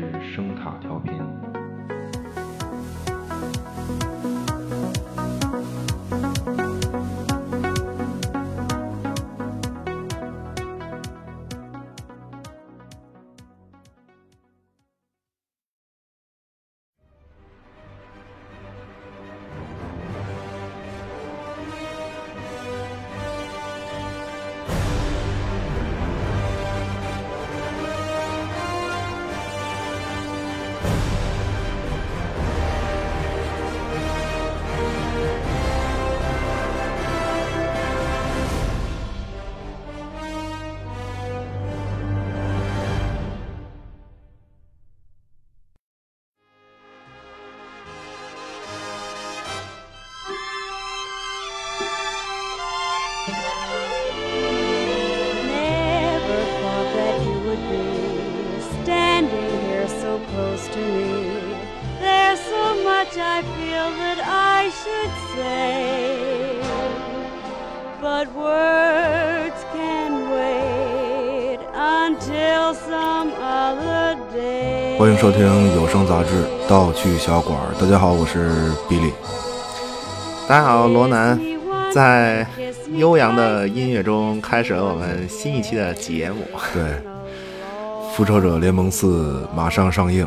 是声塔调频。收听有声杂志《盗趣小馆》。大家好，我是比利。大家好，罗南在悠扬的音乐中开始了我们新一期的节目。对，《复仇者联盟四》马上上映，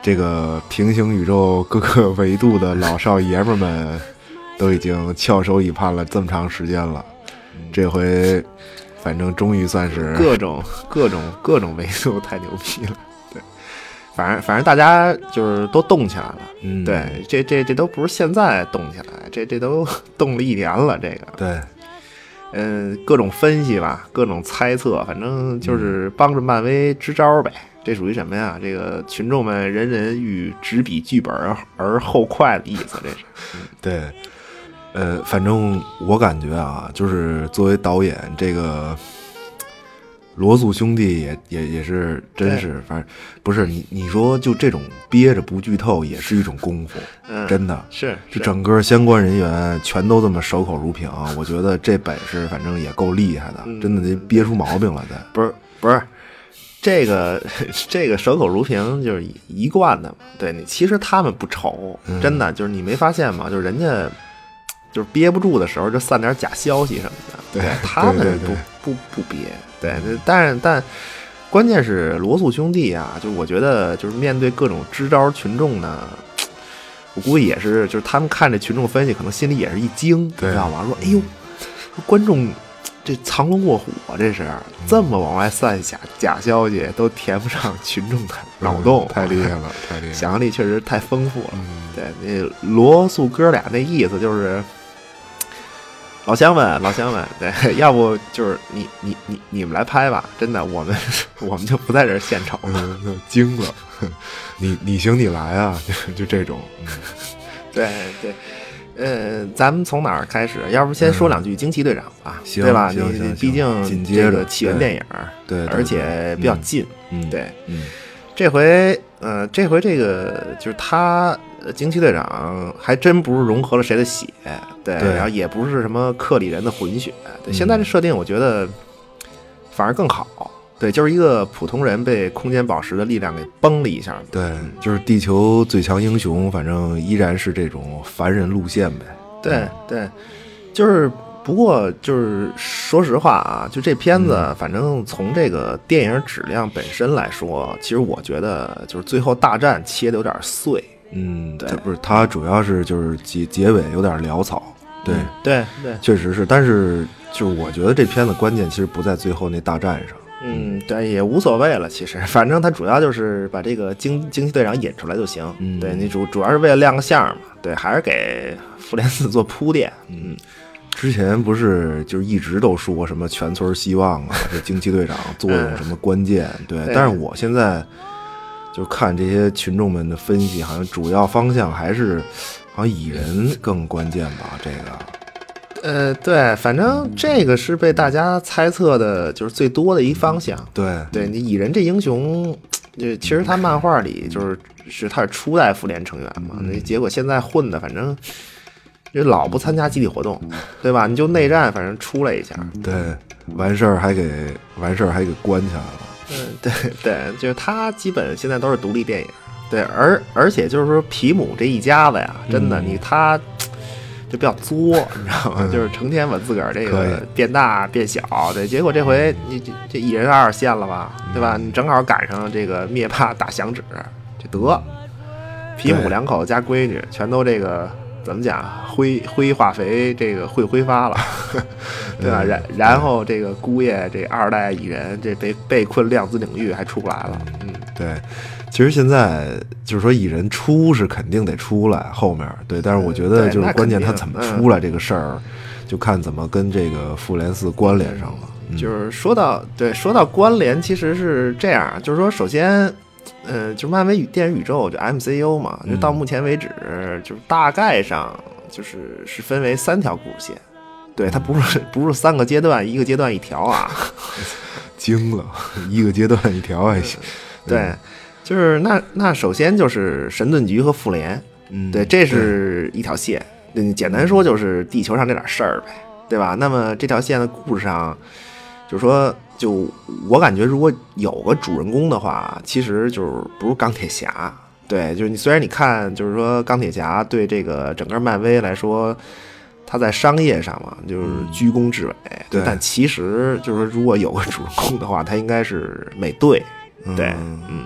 这个平行宇宙各个维度的老少爷们儿们都已经翘首以盼了这么长时间了。这回，反正终于算是各种各种各种维度太牛逼了。对，反正反正大家就是都动起来了。嗯，对，这这这都不是现在动起来，这这都 动了一年了。这个，对，嗯，各种分析吧，各种猜测，反正就是帮着漫威支招呗。这属于什么呀？这个群众们人人欲执笔剧本而而后快的意思，这是。对，呃，反正我感觉啊，就是作为导演，这个罗素兄弟也也也是真是，反正不是你你说就这种憋着不剧透也是一种功夫，嗯，真的。是就整个相关人员全都这么守口如瓶，我觉得这本事反正也够厉害的，嗯真的得憋出毛病了得。不是不是，这个 这个守口如瓶就是一一贯的嘛。对你，其实他们不愁，嗯真的就是你没发现吗？就是人家就是憋不住的时候就散点假消息什么的，对他们不不不憋。对，但是但关键是罗素兄弟啊，就我觉得就是面对各种支招群众呢。我估计也是，就是他们看这群众分析，可能心里也是一惊，你知道吗？说，哎呦，观众这藏龙卧虎啊，这是这么往外散假假消息，都填不上群众的脑洞，嗯太厉害了，太厉害了。想象力确实太丰富了。嗯，对，那罗素哥俩那意思就是，老乡们，老乡们，对，要不就是你你你你们来拍吧，真的，我们 我们就不在这儿献丑了。惊了，你你行你来啊，就就这种。嗯 对对，呃，咱们从哪儿开始？要不先说两句惊奇队长吧，对吧？你毕竟这个起源对电影，对，对而且比较近。嗯，对，嗯，这回呃，这回这个就是他呃惊奇队长还真不是融合了谁的血，对，对然后也不是什么克里人的混血，对，嗯现在这设定我觉得反而更好。对，就是一个普通人被空间宝石的力量给崩了一下，对，就是地球最强英雄，反正依然是这种凡人路线呗。对对，就是不过就是说实话啊，就这片子，嗯反正从这个电影质量本身来说，其实我觉得就是最后大战切的有点碎。嗯，对不是，它主要是就是结结尾有点潦草，对，嗯对对，确实是，但是就是我觉得这片子关键其实不在最后那大战上，嗯，对，也无所谓了。其实，反正他主要就是把这个惊惊奇队长引出来就行。嗯对你主主要是为了亮个相嘛。对，还是给复联四做铺垫。嗯，之前不是就是一直都说什么全村希望啊，这惊奇队长作用什么关键，对，对。但是我现在就看这些群众们的分析，好像主要方向还是好像蚁人更关键吧，这个，呃，对，反正这个是被大家猜测的，就是最多的一方向。对，对你蚁人这英雄，就其实他漫画里就是是他是初代复联成员嘛，那结果现在混的反正就老不参加集体活动，对吧？你就内战，反正出来一下，对，完事儿还给完事儿还给关起来了，嗯，对对，就是他基本现在都是独立电影。对，而而且就是说皮姆这一家子呀，真的，你他就比较作，你知道吗？就是成天把自个儿这个变大变小，对，结果这回你这这一人二线了吧，对吧？你正好赶上这个灭霸打响指，就得皮姆两口加闺女全都这个怎么讲挥挥化肥这个会挥发了，对吧？然然后这个姑爷这二代蚁人这被被困量子领域还出不来了，嗯，对。其实现在就是说，蚁人出是肯定得出来，后面对，但是我觉得就是关键他怎么出来这个事儿，就看怎么跟这个复联四关联上了。就是说到对，说到关联，其实是这样，就是说，首先，嗯，就漫威宇电影宇宙就 MCU 嘛，就到目前为止，就是大概上就是是分为三条故事线，对，它不是不是三个阶段，一个阶段一条啊，惊了，一个阶段一条还行，对。就是那那首先就是神盾局和复联，嗯，对，这是一条线。嗯，简单说就是地球上这点事儿呗，对吧？那么这条线的故事上，就是说，就我感觉，如果有个主人公的话，其实就是不是钢铁侠。对，就是你虽然你看，就是说钢铁侠对这个整个漫威来说，他在商业上嘛，就是居功至伟。对，但其实就是说，如果有个主人公的话，他应该是美队。对，嗯。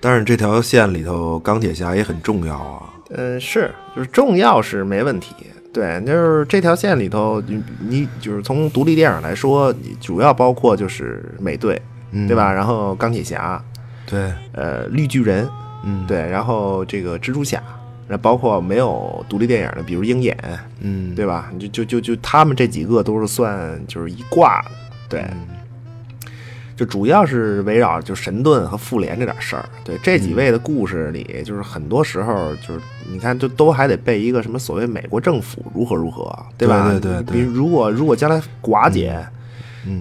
但是这条线里头，钢铁侠也很重要啊。嗯，是，就是重要是没问题。对，就是这条线里头，你你就是从独立电影来说，主要包括就是美队，对吧？然后钢铁侠，对，呃，绿巨人，嗯，对，然后这个蜘蛛侠，那包括没有独立电影的，比如鹰眼，嗯，对吧？就就就就他们这几个都是算就是一挂的，对。就主要是围绕就神盾和复联这点事儿，对这几位的故事里，就是很多时候就是你看，就都还得背一个什么所谓美国政府如何如何，对吧？对对对。比如如果如果将来寡姐，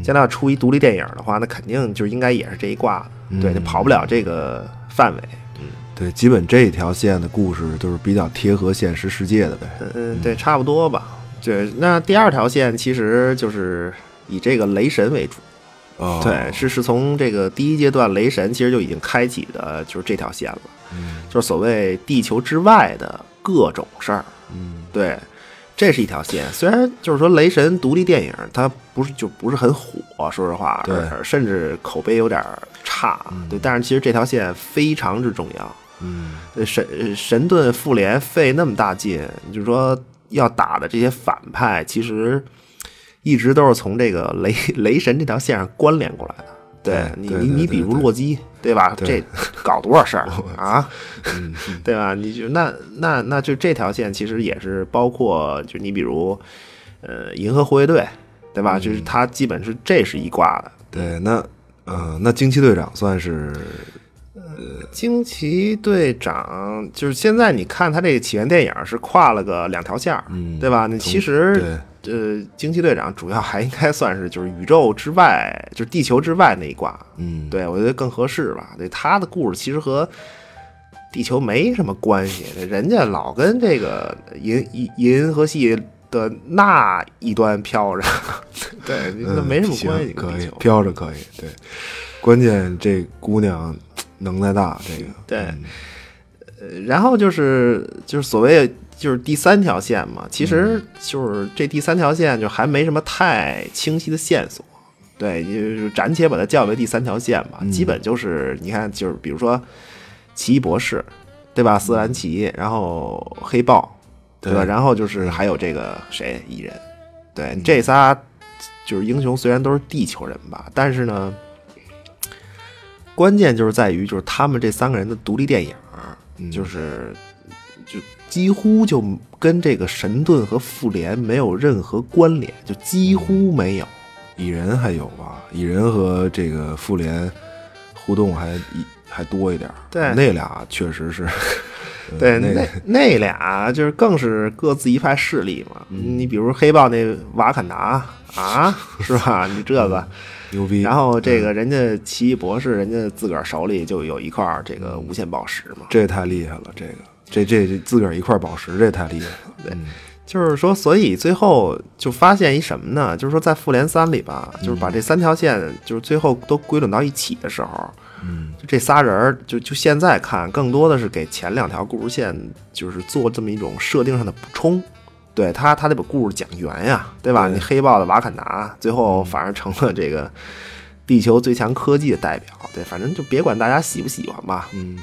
将来要出一独立电影的话，那肯定就应该也是这一挂的，对，就跑不了这个范围。嗯，对，基本这一条线的故事都是比较贴合现实世界的呗。嗯，对，差不多吧。对，那第二条线其实就是以这个雷神为主。对，是是从这个第一阶段雷神其实就已经开启的，就是这条线了，嗯，就是所谓地球之外的各种事儿，嗯，对，这是一条线。虽然就是说雷神独立电影它不是就不是很火，说实话，对，甚至口碑有点差，对，但是其实这条线非常之重要，嗯，神神盾复联费那么大劲，就是说要打的这些反派，其实。一直都是从这个雷 雷神这条线上关联过来的，对你你你比如洛基，对吧？这搞多少事儿 啊，对吧？你就那那那就这条线其实也是包括，就你比如呃银河护卫队，对吧？就是他基本是这是一挂的。对，那呃那惊奇队长算是呃惊奇队长，就是现在你看他这个起源电影是跨了个两条线，嗯，对吧？那其实。呃，惊奇队长主要还应该算是就是宇宙之外，就是地球之外那一挂。嗯，对我觉得更合适吧。对他的故事其实和地球没什么关系，人家老跟这个银银银河系的那一端飘着，对，那没什么关系。可以飘着可以。对，关键这姑娘能耐大，这个对。呃，然后就是就是所谓。就是第三条线嘛，其实就是这第三条线就还没什么太清晰的线索，对，就是暂且把它叫为第三条线吧。基本就是你看，就是比如说奇异博士，对吧？斯兰奇，然后黑豹，对吧？然后就是还有这个谁蚁人，对，这仨就是英雄，虽然都是地球人吧，但是呢，关键就是在于就是他们这三个人的独立电影，就是就。几乎就跟这个神盾和复联没有任何关联，就几乎没有。蚁人还有吧？蚁人和这个复联互动还还多一点。对，那俩确实是。对，那那俩就是更是各自一派势力嘛。你比如黑豹那瓦坎达啊，是吧？你这个牛逼。然后这个人家奇异博士，人家自个儿手里就有一块这个无限宝石嘛。这太厉害了，这个。这这这自个儿一块宝石，这太厉害了。对，就是说，所以最后就发现一什么呢？就是说，在复联三里吧，就是把这三条线，就是最后都归拢到一起的时候，嗯，就这仨人儿，就就现在看，更多的是给前两条故事线，就是做这么一种设定上的补充。对他，他得把故事讲圆呀，对吧？对你黑豹的瓦坎达，最后反而成了这个地球最强科技的代表。对，反正就别管大家喜不喜欢吧，嗯，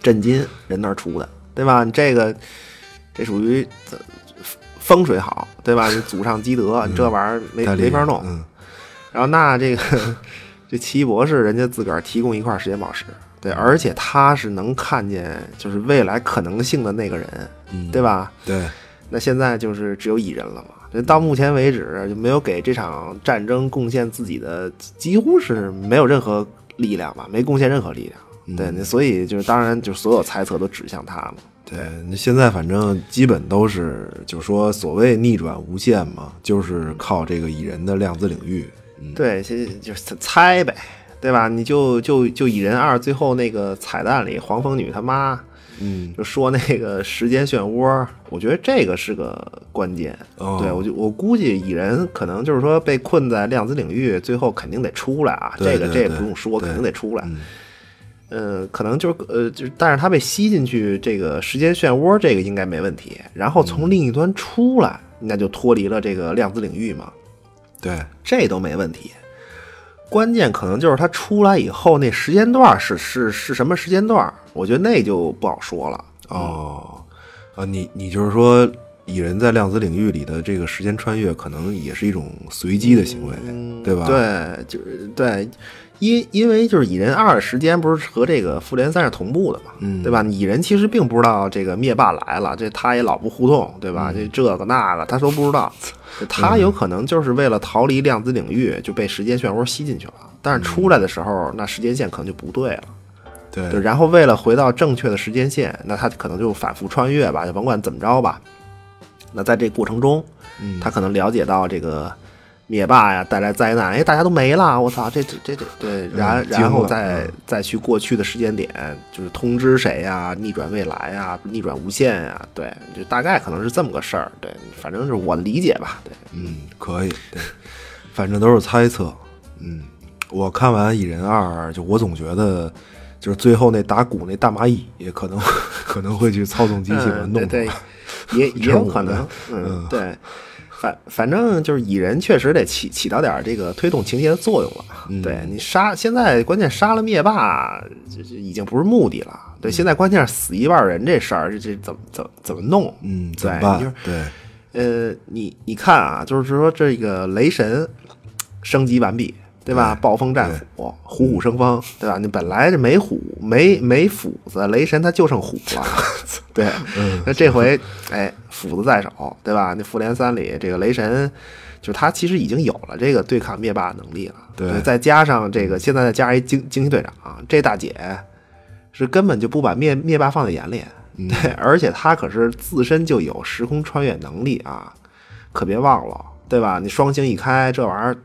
震惊人那儿出的，对吧？你这个这属于呃风水好，对吧？你祖上积德，你这玩意儿没法弄。嗯然后那这个 这奇异博士，人家自个儿提供一块时间宝石，对，而且他是能看见就是未来可能性的那个人，嗯，对吧？对，那现在就是只有蚁人了嘛。这到目前为止就没有给这场战争贡献自己的，几乎是没有任何力量吧，没贡献任何力量。对，那所以就是当然就所有猜测都指向他嘛。对，那现在反正基本都是，就说所谓逆转无限嘛，就是靠这个蚁人的量子领域。嗯，对，其实就是猜呗，对吧？你就就就蚁人二最后那个彩蛋里，黄蜂女他妈嗯，就说那个时间漩涡，我觉得这个是个关键。哦对我就我估计蚁人可能就是说被困在量子领域，最后肯定得出来啊。这个这不用说，肯定得出来。嗯嗯，可能就是呃，就是，但是他被吸进去这个时间漩涡，这个应该没问题。然后从另一端出来，那就脱离了这个量子领域嘛，对，这都没问题。关键可能就是他出来以后那时间段是是是什么时间段，我觉得那就不好说了。哦，啊，你你就是说，蚁人在量子领域里的这个时间穿越，可能也是一种随机的行为，对吧？，对，就是对，因因为就是蚁人二的时间不是和这个复联三是同步的嘛，嗯对吧？蚁人其实并不知道这个灭霸来了，这他也老不互动，对嗯吧？这这个那个他都不知道，他有可能就是为了逃离量子领域就被时间漩涡吸进去了，但是出来的时候，那时间线可能就不对了。对，对，然后为了回到正确的时间线，那他可能就反复穿越吧，就甭管怎么着吧。那在这过程中，嗯他可能了解到这个灭霸呀带来灾难，哎，大家都没了，我操，这这这这对，然然后再嗯再去过去的时间点，就是通知谁呀，逆转未来呀，逆转无限呀，对，就大概可能是这么个事儿，对，反正是我的理解吧，对，嗯，可以，对，反正都是猜测。嗯，我看完《蚁人二》，就我总觉得，就是最后那打鼓那大蚂蚁也可能 可能会去操纵机器把它嗯，弄对。对，也也有可能，嗯嗯，对，反反正就是蚁人确实得起起到点这个推动情节的作用了。嗯对你杀，现在关键杀了灭霸，这这已经不是目的了。对，现在关键是死一半人这事儿，这这怎么怎么怎么弄？嗯，怎么对，办就是？对，呃，你你看啊，就是说这个雷神升级完毕，对吧？暴风战斧，虎虎生风，对吧？你本来这没虎没没斧子，雷神他就剩虎了，对。嗯那这回哎，斧子在手，对吧？那复联三里这个雷神，就他其实已经有了这个对抗灭霸的能力了，对再加上这个现在再加上一惊惊奇队长，这大姐是根本就不把灭灭霸放在眼里，嗯对，而且她可是自身就有时空穿越能力啊，可别忘了，对吧？你双星一开，这玩意儿，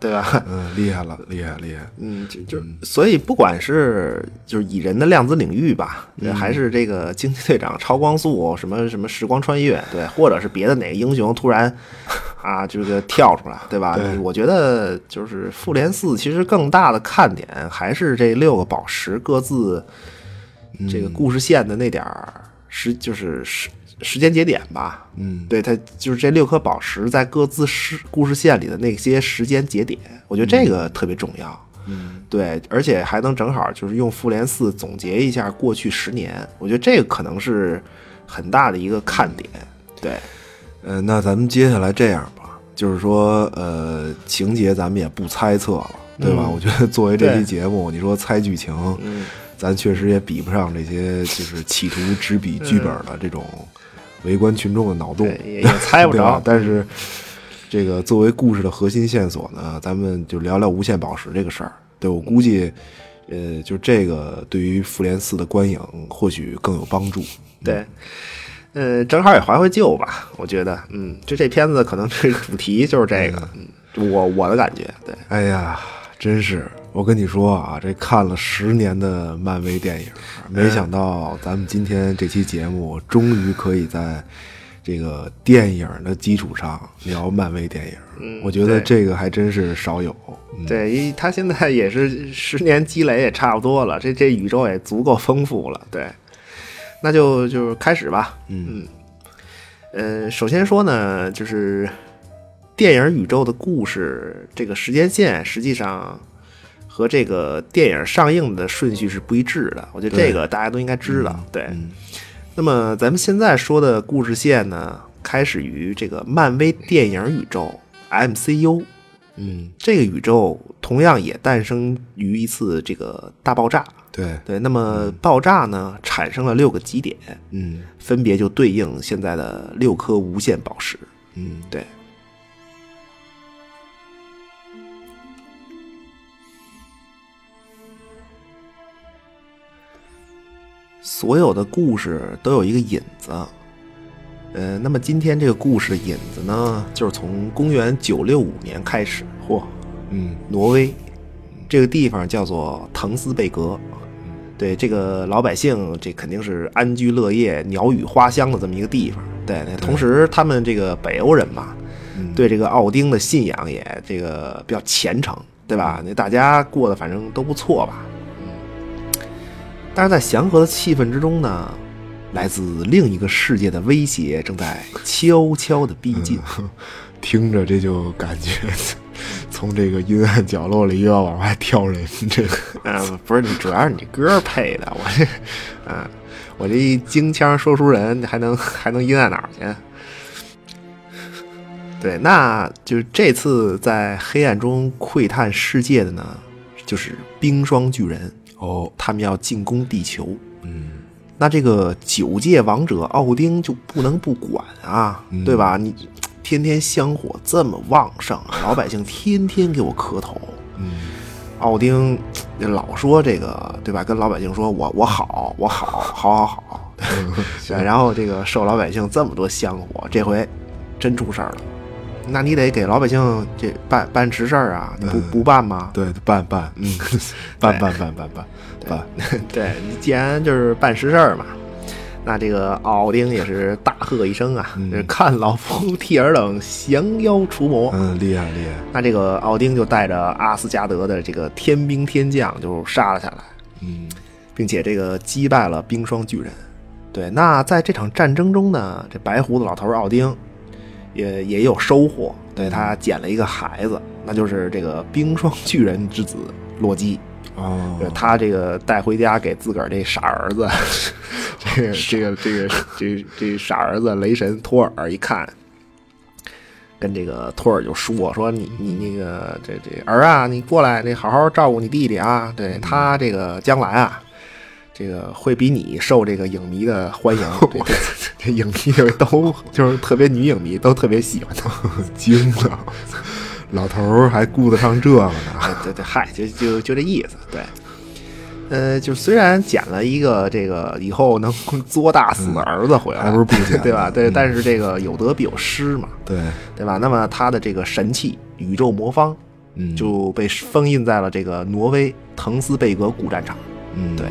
对吧？嗯，厉害了，厉害，厉害。嗯，就就所以不管是就是蚁人的量子领域吧，嗯还是这个惊奇队长超光速什么什么时光穿越，对，或者是别的哪个英雄突然 啊这个跳出来，对吧？对我觉得就是复联四其实更大的看点还是这六个宝石各自这个嗯故事线的那点儿是就是时时间节点吧，嗯，对，它就是这六颗宝石在各自事故事线里的那些时间节点，我觉得这个特别重要。嗯，对，而且还能正好就是用复联四总结一下过去十年，我觉得这个可能是很大的一个看点。对，呃，那咱们接下来这样吧，就是说，呃，情节咱们也不猜测了，对吧？嗯我觉得作为这期节目，你说猜剧情，嗯，咱确实也比不上这些就是企图执笔剧本的这种围观群众的脑洞，，也也猜不着。但是这个作为故事的核心线索呢，咱们就聊聊无限宝石这个事儿。对我估计，呃，就这个对于复联四的观影或许更有帮助。对，呃，正好也怀怀旧吧，我觉得，嗯，就这片子可能这个主题就是这个，嗯，我我的感觉，对，哎呀，真是我跟你说啊，这看了十年的漫威电影，没想到咱们今天这期节目终于可以在这这个电影的基础上聊漫威电影，嗯我觉得这个还真是少有。嗯，对，因为他现在也是十年积累也差不多了，这这宇宙也足够丰富了。对，那就就开始吧。嗯嗯，呃，首先说呢，就是电影宇宙的故事这个时间线实际上和这个电影上映的顺序是不一致的。我觉得这个大家都应该知道。对，嗯那么咱们现在说的故事线呢，开始于这个漫威电影宇宙 MCU。嗯，这个宇宙同样也诞生于一次这个大爆炸。对，对，那么爆炸呢，产生了六个极点，嗯分别就对应现在的六颗无限宝石。嗯对，所有的故事都有一个引子。呃，那么今天这个故事的引子呢，就是从公元九六五年开始，嚯，嗯挪威这个地方叫做滕斯贝格。对这个老百姓，这肯定是安居乐业、鸟语花香的这么一个地方。对，那同时他们这个北欧人嘛，嗯对这个奥丁的信仰也这个比较虔诚，对吧？那大家过得反正都不错吧。但是在祥和的气氛之中呢，来自另一个世界的威胁正在悄悄的逼近。听着这就感觉从这个阴暗角落里又要往外跳人，这个嗯，不是你，主要是你歌配的，我这，嗯，我这一京腔说书人还能还能阴暗哪儿去？对，那就是这次在黑暗中窥探世界的呢，就是冰霜巨人，哦，他们要进攻地球。嗯那这个九界王者奥丁就不能不管啊，嗯对吧？你天天香火这么旺盛，老百姓天天给我磕头，嗯奥丁老说这个，对吧？跟老百姓说我我好，我好，好好好。对，然后这个受老百姓这么多香火，这回真出事儿了。那你得给老百姓这办办实事儿啊，你不嗯不办吗？对，办办，嗯，办办办办办办，对 你既然就是办实事儿嘛，那这个奥丁也是大喝一声啊，看老夫 替尔等降妖除魔。嗯，厉害厉害，那这个奥丁就带着阿斯加德的这个天兵天将就杀了下来。嗯并且这个击败了冰霜巨人。对，那在这场战争中呢，这白胡子老头奥丁也也有收获，对他捡了一个孩子，那就是这个冰霜巨人之子洛基。哦，他这个带回家给自个儿这傻儿子，这个这个这个这这傻儿子雷神托尔一看，跟这个托尔就说说你你那个这这儿啊，你过来，你好好照顾你弟弟啊，对他这个将来啊。这个会比你受这个影迷的欢迎，这影迷都就是特别女影迷都特别喜欢他。惊了，老头儿还顾得上这个呢，哎，对对，嗨，就就就这意思，对。呃，就虽然捡了一个这个以后能作大死的儿子回来，还不是不捡对吧？对，嗯但是这个有得必有失嘛，对，对吧？那么他的这个神器宇宙魔方嗯，就被封印在了这个挪威滕斯贝格古战场。嗯对，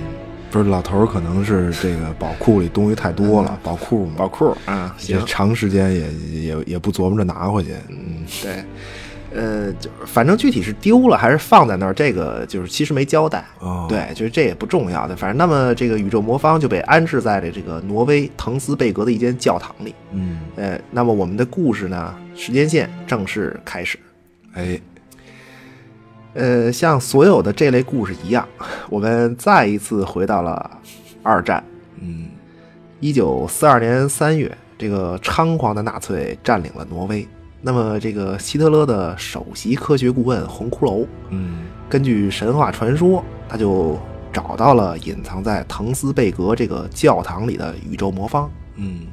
不是老头儿可能是这个宝库里东西太多了，宝库嘛，宝库啊，行也，长时间也也也不琢磨着拿回去，嗯，对。呃，就反正具体是丢了还是放在那儿，这个就是其实没交代。哦，，对，就是这也不重要的，反正那么这个宇宙魔方就被安置在了这个挪威滕斯贝格的一间教堂里。嗯，呃，那么我们的故事呢，时间线正式开始。哎，呃，像所有的这类故事一样，我们再一次回到了二战。嗯一九四二年三月，这个猖狂的纳粹占领了挪威。那么，这个希特勒的首席科学顾问红骷髅，嗯根据神话传说，他就找到了隐藏在滕斯贝格这个教堂里的宇宙魔方。嗯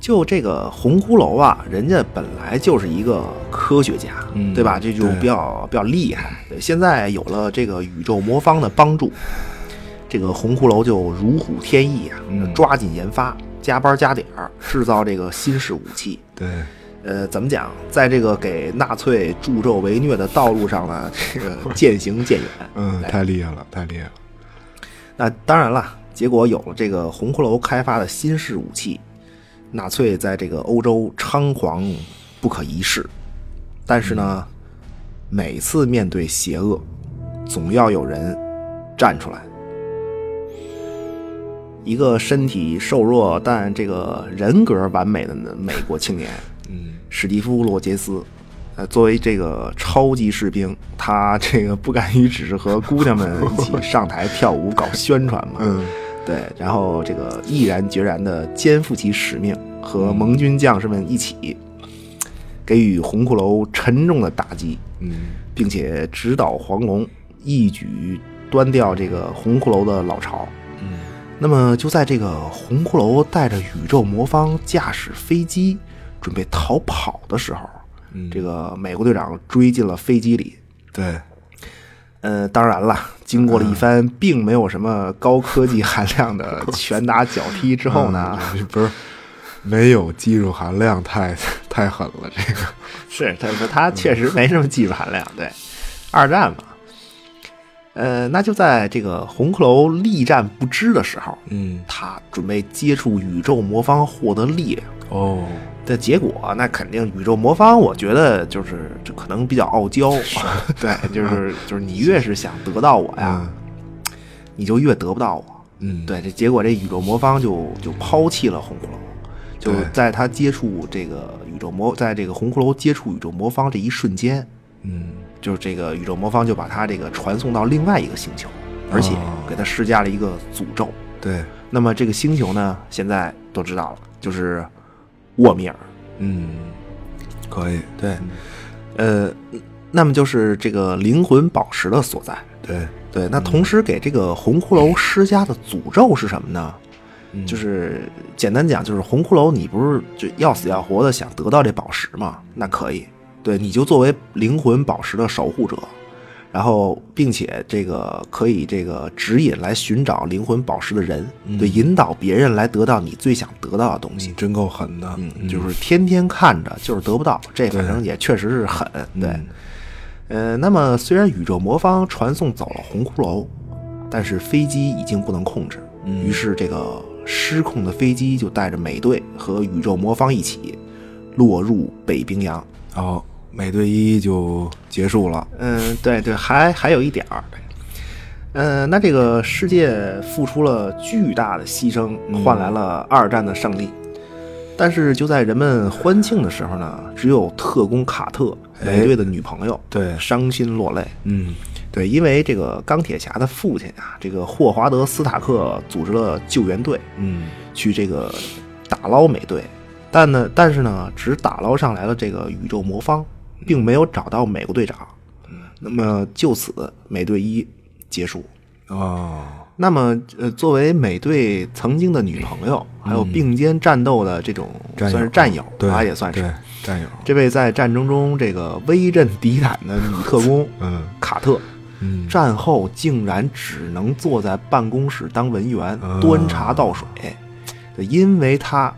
就这个红骷髅啊，人家本来就是一个科学家，嗯对吧？这就比较比较厉害。对，现在有了这个宇宙魔方的帮助，这个红骷髅就如虎添翼啊，嗯抓紧研发，加班加点儿制造这个新式武器。对，呃，怎么讲？在这个给纳粹助纣为虐的道路上呢，这个渐行渐远。嗯，太厉害了，太厉害了，那当然了，结果有了这个红骷髅开发的新式武器，纳粹在这个欧洲猖狂不可一世，但是呢，每次面对邪恶，总要有人站出来。一个身体瘦弱但这个人格完美的美国青年，嗯，史蒂夫·罗杰斯，呃，作为这个超级士兵，他这个不敢于只是和姑娘们一起上台跳舞搞宣传嘛，嗯，对，然后这个毅然决然地肩负起使命，和盟军将士们一起给予红骷髅沉重的打击，嗯，并且指导黄龙一举端掉这个红骷髅的老巢。嗯，那么就在这个红骷髅带着宇宙魔方驾驶飞机准备逃跑的时候，嗯。这个美国队长追进了飞机里。对，呃，当然了，经过了一番并没有什么高科技含量的 拳打脚踢之后呢，嗯不是没有技术含量太太狠了，这个，是他说他确实没什么技术含量，对，二战嘛。呃，那就在这个红骷髅力战不支的时候，嗯，他准备接触宇宙魔方获得力量。哦，的结果，那肯定宇宙魔方，我觉得就是就可能比较傲娇，对，就是就是你越是想得到我呀，你就越得不到我。嗯，对，这结果这宇宙魔方就就抛弃了红骷髅，就在他接触这个宇宙魔，在这个红骷髅接触宇宙魔方这一瞬间，嗯，就是这个宇宙魔方就把他这个传送到另外一个星球，而且哦给他施加了一个诅咒。对，那么这个星球呢，现在都知道了，就是沃米尔。嗯，可以，对，呃，那么就是这个灵魂宝石的所在。对，对，那同时给这个红骷髅施加的诅咒是什么呢？嗯就是简单讲，就是红骷髅，你不是就要死要活的想得到这宝石吗？那可以，对，你就作为灵魂宝石的守护者，然后并且这个可以这个指引来寻找灵魂宝石的人，对，引导别人来得到你最想得到的东西。嗯真够狠的，嗯，就是天天看着就是得不到，这反正也确实是狠，对。嗯呃，那么虽然宇宙魔方传送走了红骷髅，但是飞机已经不能控制，嗯于是这个失控的飞机就带着美队和宇宙魔方一起落入北冰洋。哦，美队一就结束了，嗯，对对，还还有一点儿，嗯、那这个世界付出了巨大的牺牲，换来了二战的胜利。但是就在人们欢庆的时候呢，只有特工卡特美队的女朋友对。伤心落泪。嗯，对，因为这个钢铁侠的父亲啊，这个霍华德·斯塔克组织了救援队，嗯，去这个打捞美队，但呢，但是呢，只打捞上来了这个宇宙魔方，并没有找到美国队长。那么就此，美队一结束。哦，那么，呃，作为美队曾经的女朋友，还有并肩战斗的这种算是战友对啊，也算是。战友，这位在战争中这个威震敌胆的女特工 嗯。卡特，嗯，战后竟然只能坐在办公室当文员，啊端茶倒水，对，因为她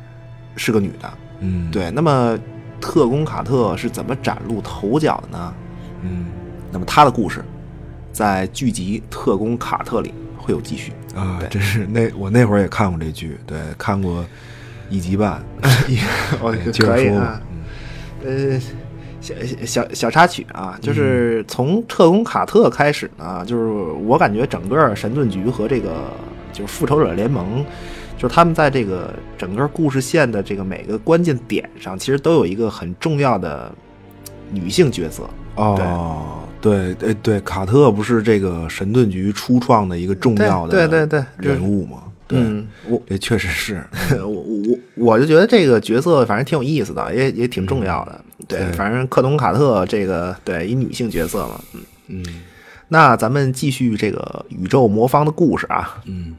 是个女的。嗯，，对，那么特工卡特是怎么崭露头角的呢？嗯那么他的故事在剧集《特工卡特》里会有继续。啊对，真是那我那会儿也看过这剧，对，看过一集半，哦对接着说吧，呃，小小小插曲啊，就是从特工卡特开始呢，就是我感觉整个神盾局和这个就是复仇者联盟，就是他们在这个整个故事线的这个每个关键点上，其实都有一个很重要的女性角色。哦，对，对，对，卡特不是这个神盾局初创的一个重要的对对对对人物吗？对，嗯，我这确实是，我我我就觉得这个角色反正挺有意思的，也也挺重要的。对，对反正克隆卡特这个对一女性角色嘛，嗯。嗯那咱们继续这个宇宙魔方的故事啊。嗯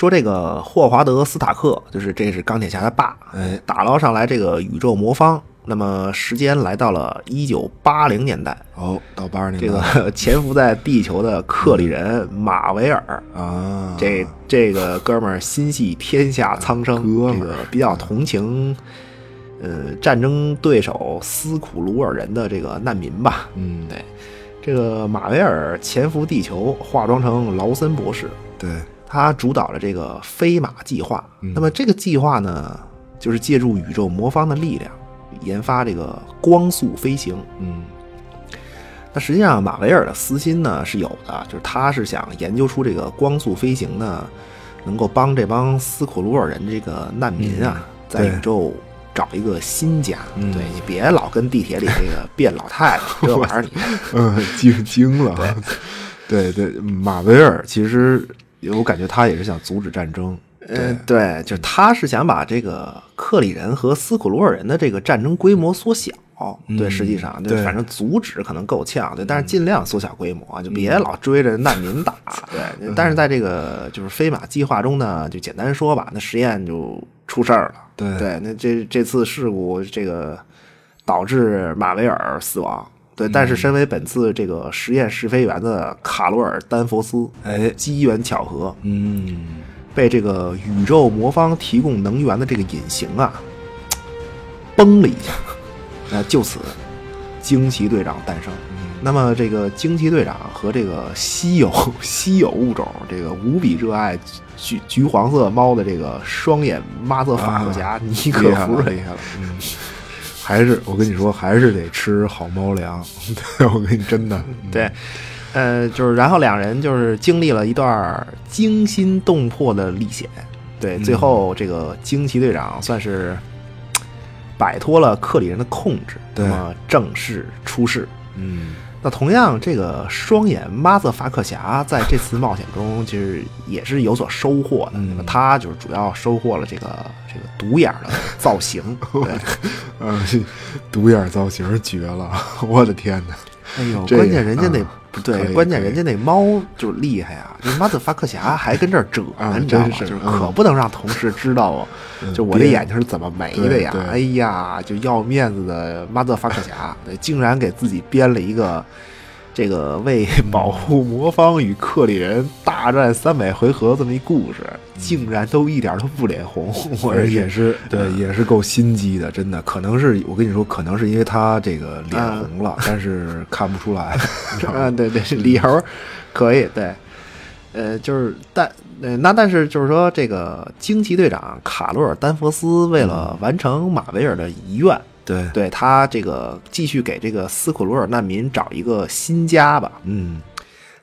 说这个霍华德·斯塔克，就是这是钢铁侠的爸，哎打捞上来这个宇宙魔方。那么时间来到了一九八零年代，哦，到八十年代。这个潜伏在地球的克里人马维尔，啊，这这个哥们儿心系天下苍生，哥们儿。这个比较同情，呃，战争对手斯库鲁尔人的这个难民吧。嗯，对，这个马维尔潜伏地球，化妆成劳森博士，对，他主导了这个飞马计划。那么这个计划呢，就是借助宇宙魔方的力量，研发这个光速飞行。嗯那实际上，马维尔的私心呢是有的，就是他是想研究出这个光速飞行呢，能够帮这帮斯库鲁尔人这个难民啊，在宇宙找一个新家。嗯对你别老跟地铁里这个变老太太 这玩意儿，你 嗯，惊惊了。对对马维尔其实我感觉他也是想阻止战争。嗯，对，就是他是想把这个克里人和斯库鲁尔人的这个战争规模缩小。对，实际上，对反正阻止可能够呛，对，但是尽量缩小规模，就别老追着难民打。对，但是在这个就是飞马计划中呢，就简单说吧，那实验就出事儿了。对对，那这这次事故这个导致马维尔死亡。对，但是身为本次这个实验试飞员的卡罗尔丹佛斯，哎机缘巧合，嗯。被这个宇宙魔方提供能源的这个隐形啊，崩了一下，那就此惊奇队长诞生。那么这个惊奇队长和这个稀有稀有物种，这个无比热爱橘橘黄色猫的这个双眼妈泽法克侠尼克厉害福瑞还是我跟你说，还是得吃好猫粮。对，我跟你真的。嗯对，呃，就是然后两人就是经历了一段惊心动魄的历险，对，最后这个惊奇队长算是摆脱了克里人的控制，对那么正式出世。嗯那同样，这个双眼马瑟法克侠在这次冒险中，其实也是有所收获的。嗯那么他就是主要收获了这个这个独眼的造型。对，呃，独眼造型绝了，我的天哪！哎呦，这个关键人家那、啊不对关键人家那猫就厉害啊！这马德发克侠还跟这儿折呢，啊你知道吗？就是嗯可不能让同事知道我，嗯就我这眼睛是怎么没的呀哎呀，就要面子的马德发克侠，竟然给自己编了一个。这个为保护魔方与克里人大战三百回合这么一故事，竟然都一点都不脸红，我也是对，也是够心机的，真的。可能是我跟你说，可能是因为他这个脸红了，但是看不出来。啊，对对，理由可以，对，呃，就是但呃，那但是就是说，这个惊奇队长卡罗尔丹佛斯为了完成马维尔的遗愿，对，对他这个继续给这个斯库鲁尔难民找一个新家吧，嗯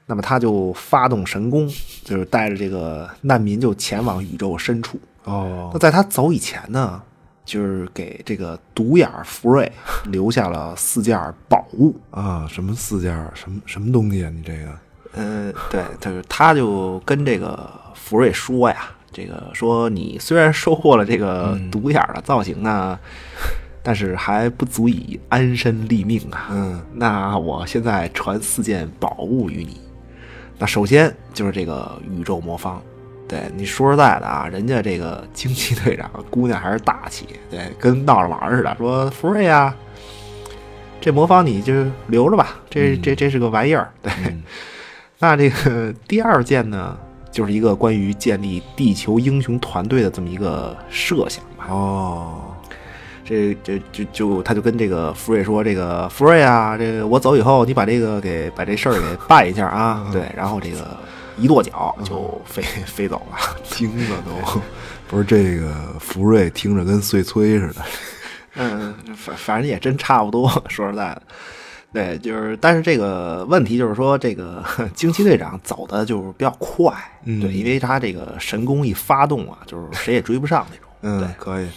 那么他就发动神功，就是带着这个难民就前往宇宙深处。哦那在他走以前呢，就是给这个独眼福瑞 留下了四件宝物。啊，什么四件什么什么东西啊？你这个嗯，对，就是他就跟这个福瑞说呀，这个说你虽然收获了这个独眼的造型呢，但是还不足以安身立命啊。嗯，那我现在传四件宝物于你。那首先就是这个宇宙魔方。对你说实在的啊，人家这个惊奇队长姑娘还是大气，对，跟闹着玩似的，说福瑞呀，这魔方你就留着吧，这这这是个玩意儿，对。嗯 那这个第二件呢，就是一个关于建立地球英雄团队的这么一个设想吧。哦，这这就就他就跟这个福瑞说：“这个福瑞啊，这个我走以后，你把这个给把这事儿给 办一下啊。”对，然后这个一跺脚就飞飞走了。惊了都。不是这个福瑞听着跟碎催似的。嗯，反反正也真差不多。说实在的，对，就是，但是这个问题就是说，这个 惊奇队长走的就是比较快，嗯对，因为他这个神功一发动啊，就是谁也追不上那种。嗯对，，可以。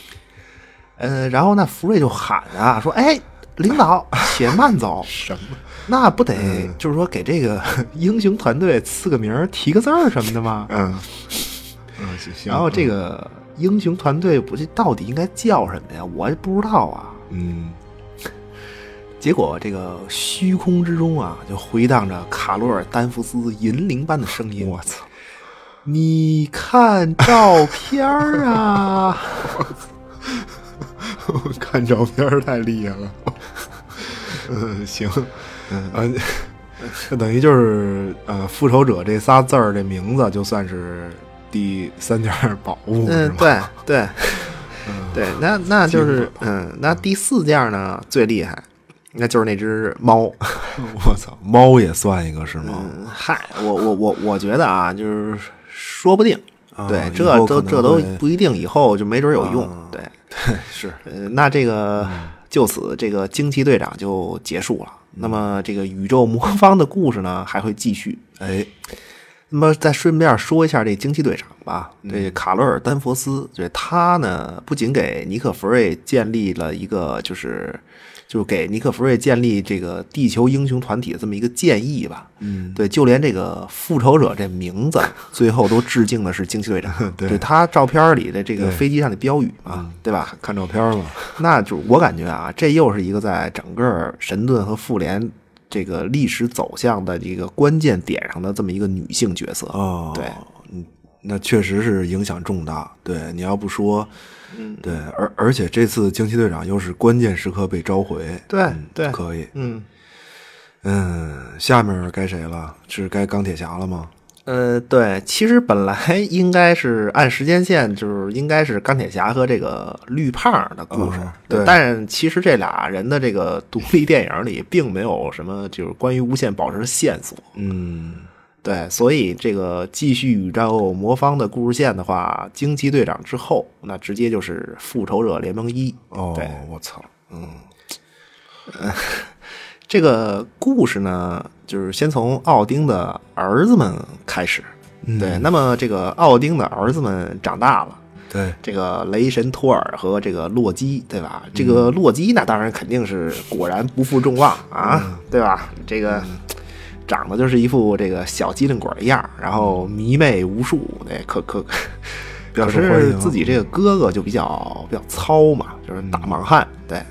呃，然后那福瑞就喊啊，说：“哎，领导，且慢走，什么？那不得嗯就是说给这个 英雄团队赐个名儿、提个字儿什么的吗？嗯嗯，行行。然后这个英雄团队不是到底应该叫什么呀？我也不知道啊。嗯结果这个虚空之中啊，就回荡着卡罗尔丹弗斯银铃般的声音。我操！你看照片儿啊！看照片太厉害了。嗯，行，嗯啊，这等于就是呃，复仇者这仨字儿这名字就算是第三件宝物，嗯，吧？对对 对，那那就是嗯，那第四件呢最厉害，那就是那只猫。我操，猫也算一个是吗？嗯，嗨，我我我我觉得啊，就是说不定，啊对，这都这都不一定，以后就没准有用。啊对，是，呃，那这个就此这个惊奇队长就结束了。那么这个宇宙魔方的故事呢，还会继续。哎，那么再顺便说一下这惊奇队长吧。这卡罗尔·丹佛斯，这他呢，不仅给尼克·弗瑞建立了一个，就是就是给尼克·弗瑞建立这个地球英雄团体的这么一个建议吧。嗯，对，就连这个复仇者这名字，最后都致敬的是惊奇队长。对对他照片里的这个飞机上的标语嘛，对吧？看照片嘛，那就我感觉啊，这又是一个在整个神盾和复联这个历史走向的一个关键点上的这么一个女性角色。哦，对，嗯，那确实是影响重大。对，你要不说，嗯，对，而而且这次惊奇队长又是关键时刻被召回，对嗯对可以，嗯，嗯，下面该谁了？是该钢铁侠了吗？呃，对，其实本来 应该是按时间线，就是应该是钢铁侠和这个绿胖的故事，嗯对但其实这俩人的这个独立电影里并没有什么就是关于无限宝石的线索。嗯，对，所以这个继续宇宙魔方的故事线的话，惊奇队长之后，那直接就是复仇者联盟一。哦，我操，嗯，这个故事呢，就是先从奥丁的儿子们开始。对，那么这个奥丁的儿子们长大了。对，这个雷神托尔和这个洛基，对吧？这个洛基那当然肯定是果然不负众望啊，对吧？这个长得就是一副这个小机灵鬼的样儿，然后迷妹无数，那，可可比较可受欢迎是自己这个哥哥就比较比较糙嘛，就是大莽汉，对。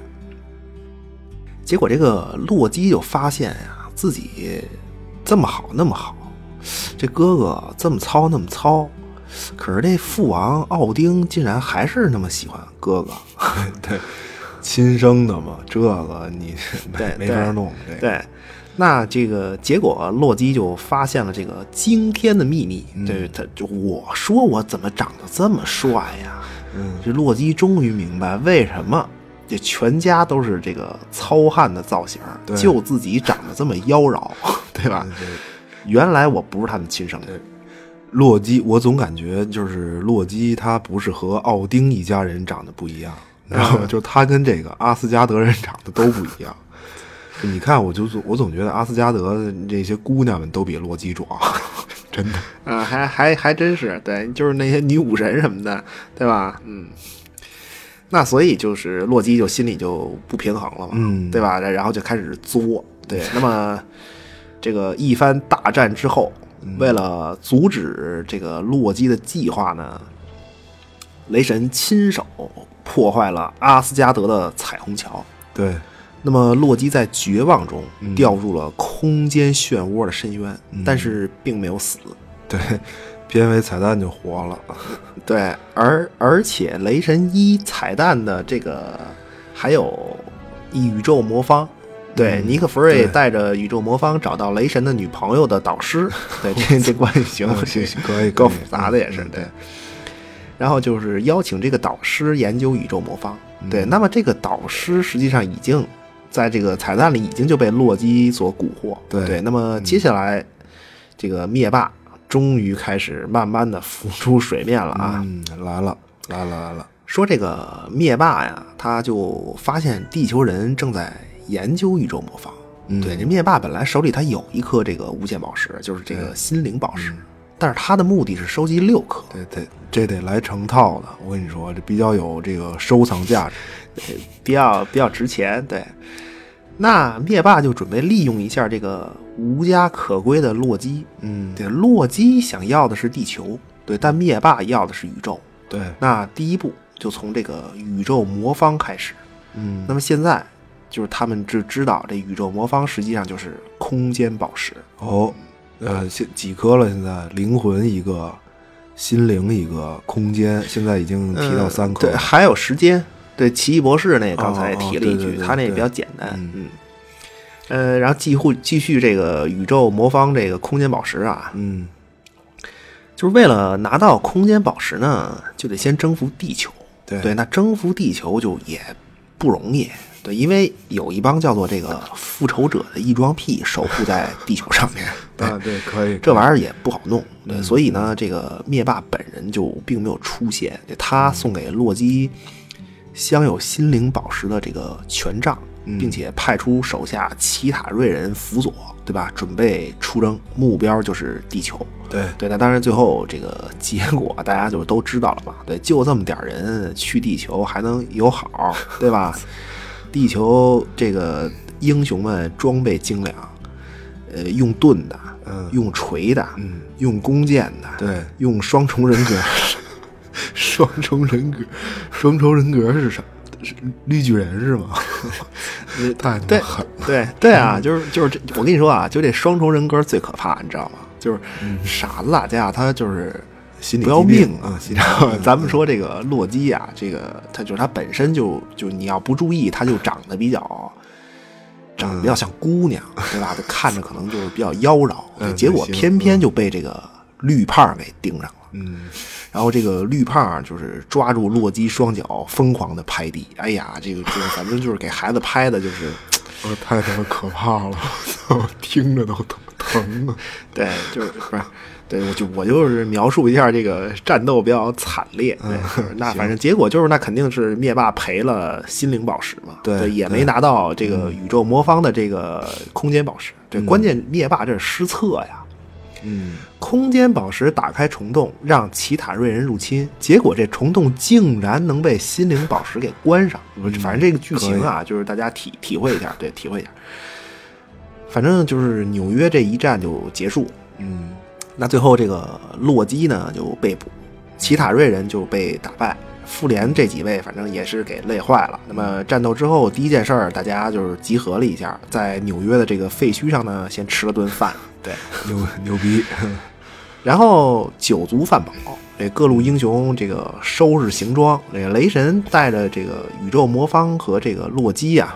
结果这个洛基就发现呀、自己这么好那么好，这哥哥这么糙那么糙，可是这父王奥丁竟然还是那么喜欢哥哥。对，亲生的嘛，这个你对没没法弄，这个，对，那这个结果，洛基就发现了这个惊天的秘密。对，他就我说我怎么长得这么帅呀？嗯，这洛基终于明白为什么这全家都是这个糙汉的造型，就自己长得这么妖娆，对吧？对原来我不是他们亲生的。洛基，我总感觉就是洛基，他不是和奥丁一家人长得不一样，然后就他跟这个阿斯加德人长得都不一样。就你看，我就总我总觉得阿斯加德这些姑娘们都比洛基壮，真的。啊，还还还真是，对，就是那些女武神什么的，对吧？嗯，那所以就是洛基就心里就不平衡了嘛，嗯对吧？然后就开始作，对。那么这个一番大战之后，为了阻止这个洛基的计划呢，雷神亲手破坏了阿斯加德的彩虹桥。对，那么洛基在绝望中掉入了空间漩涡的深渊，但是并没有死。对，片尾彩蛋就活了。对，而而且雷神一彩蛋的这个还有宇宙魔方。对，尼克弗瑞带着宇宙魔方找到雷神的女朋友的导师，对，这这关系行嗯 行？行可以够复杂的也是嗯对。然后就是邀请这个导师研究宇宙魔方，嗯。对，那么这个导师实际上已经在这个彩蛋里已经就被洛基所蛊惑，对。对，那么接下来这个灭霸终于开始慢慢的浮出水面了啊，嗯，来了，来了，来了。说这个灭霸呀，他就发现地球人正在研究宇宙魔方。嗯。对，这灭霸本来手里他有一颗这个无限宝石，就是这个心灵宝石，但是他的目的是收集六颗。对对，这得来成套的。我跟你说，这比较有这个收藏价值。比较比较值钱。对，那灭霸就准备利用一下这个无家可归的洛基。嗯，对，洛基想要的是地球，对，但灭霸要的是宇宙。对，那第一步就从这个宇宙魔方开始。嗯那么现在就是他们只知道这宇宙魔方实际上就是空间宝石。哦，呃，现几颗了？现在灵魂一个，心灵一个，空间现在已经提到三颗对，还有时间。对，奇异博士那个刚才提了一句，对对对对他那个比较简单。嗯嗯，呃，然后继续继续这个宇宙魔方这个空间宝石啊，嗯，就是为了拿到空间宝石呢，就得先征服地球。对对，那征服地球就也不容易。对，因为有一帮叫做这个复仇者的异装癖守护在地球上面。对，啊，对，可以。这玩意儿也不好弄，对，所以呢，这个灭霸本人就并没有出现，他送给洛基镶有心灵宝石的这个权杖，嗯并且派出手下奇塔瑞人辅佐，对吧？准备出征，目标就是地球。对对，那当然最后这个结果大家就都知道了嘛。对，就这么点人去地球还能有好，对吧？地球这个英雄们装备精良，呃，用盾的，嗯用锤的，嗯，用弓箭的，对，用双重人格，双重人格，双重人格是啥？是绿巨人是吗？太他对妈狠！对对啊，就是就是这，我跟你说啊，就这双重人格最可怕，你知道吗？就是傻子打架，他就是心理不要命啊然后咱们说这个洛基啊，这个他就是他本身就就你要不注意，他就长得比较长得比较像姑娘，对吧？他看着可能就是比较妖娆，嗯结果偏偏就被这个绿胖给盯上了。嗯，然后这个绿胖就是抓住洛基双脚，疯狂的拍地。哎呀，这个就是反正就是给孩子拍的，就是 我太他妈可怕了！我操，听着都疼疼啊！对，就是不是，对我就我就是描述一下这个战斗比较惨烈。对，就是那反正结果就是那肯定是灭霸赔了心灵宝石嘛，对也没拿到这个宇宙魔方的这个空间宝石。对，关键灭霸这是失策呀。嗯，空间宝石打开虫洞，让奇塔瑞人入侵，结果这虫洞竟然能被心灵宝石给关上。不反正这个剧情啊，就是大家体体会一下，对，体会一下。反正就是纽约这一战就结束。嗯，那最后这个洛基呢就被捕，奇塔瑞人就被打败，复联这几位反正也是给累坏了。那么战斗之后，第一件事儿大家就是集合了一下，在纽约的这个废墟上呢，先吃了顿饭。对，牛牛逼！然后酒足饭饱，这各路英雄这个收拾行装，这个雷神带着这个宇宙魔方和这个洛基呀、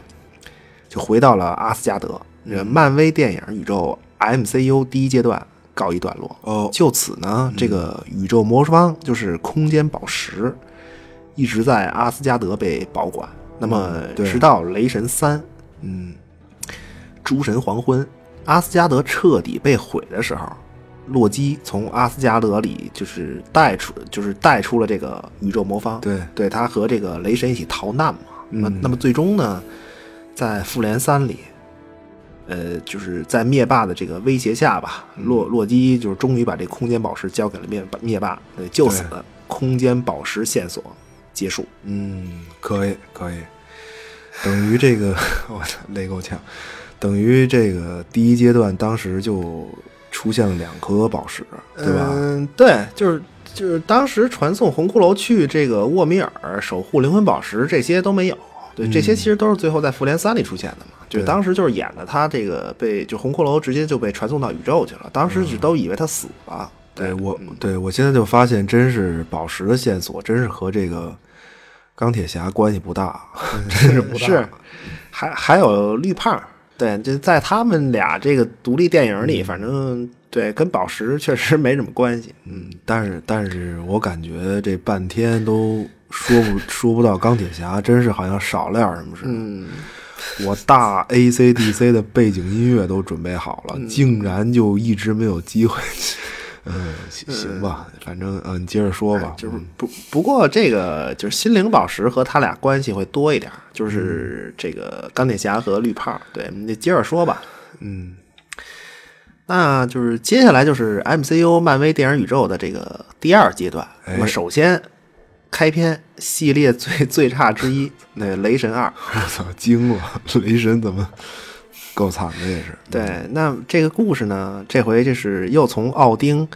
就回到了阿斯加德。这漫威电影宇宙 MCU 第一阶段告一段落。哦，就此呢，这个宇宙魔方就是空间宝石，一直在阿斯加德被保管。那么，直到雷神三嗯，诸神黄昏，阿斯加德彻底被毁的时候，洛基从阿斯加德里就是带出，就是带出了这个宇宙魔方。对，对他和这个雷神一起逃难嘛。那、嗯那么最终呢，在复联三里，呃，就是在灭霸的这个威胁下吧，洛洛基就是终于把这空间宝石交给了灭灭霸。呃，就此对空间宝石线索结束。嗯，可以可以，等于这个 我操累够呛，等于这个第一阶段当时就出现了两颗宝石，对吧？嗯，对，就是就是当时传送红骷髅去这个沃米尔守护灵魂宝石，这些都没有。对，这些其实都是最后在复联三里出现的嘛。就当时就是演的他这个被就红骷髅直接就被传送到宇宙去了，当时只都以为他死了。对我嗯，对我现在就发现，真是宝石的线索，真是和这个钢铁侠关系不大，真是不大。是，还还有绿胖，对，就在他们俩这个独立电影里，反正对跟宝石确实没什么关系。嗯，但是但是我感觉这半天都说不说不到钢铁侠，真是好像少了点什么似的。嗯，我大 A C D C 的背景音乐都准备好了，竟然就一直没有机会。嗯，行行吧，反正嗯，你接着说吧。就是不不过这个就是心灵宝石和他俩关系会多一点，就是这个钢铁侠和绿胖。对，你接着说吧。嗯那就是接下来就是 MCU 漫威电影宇宙的这个第二阶段。哎那么首先开篇系列最最差之一，那雷神二。我操，惊了！雷神怎么够惨的也是。对，那这个故事呢，这回这是又从奥丁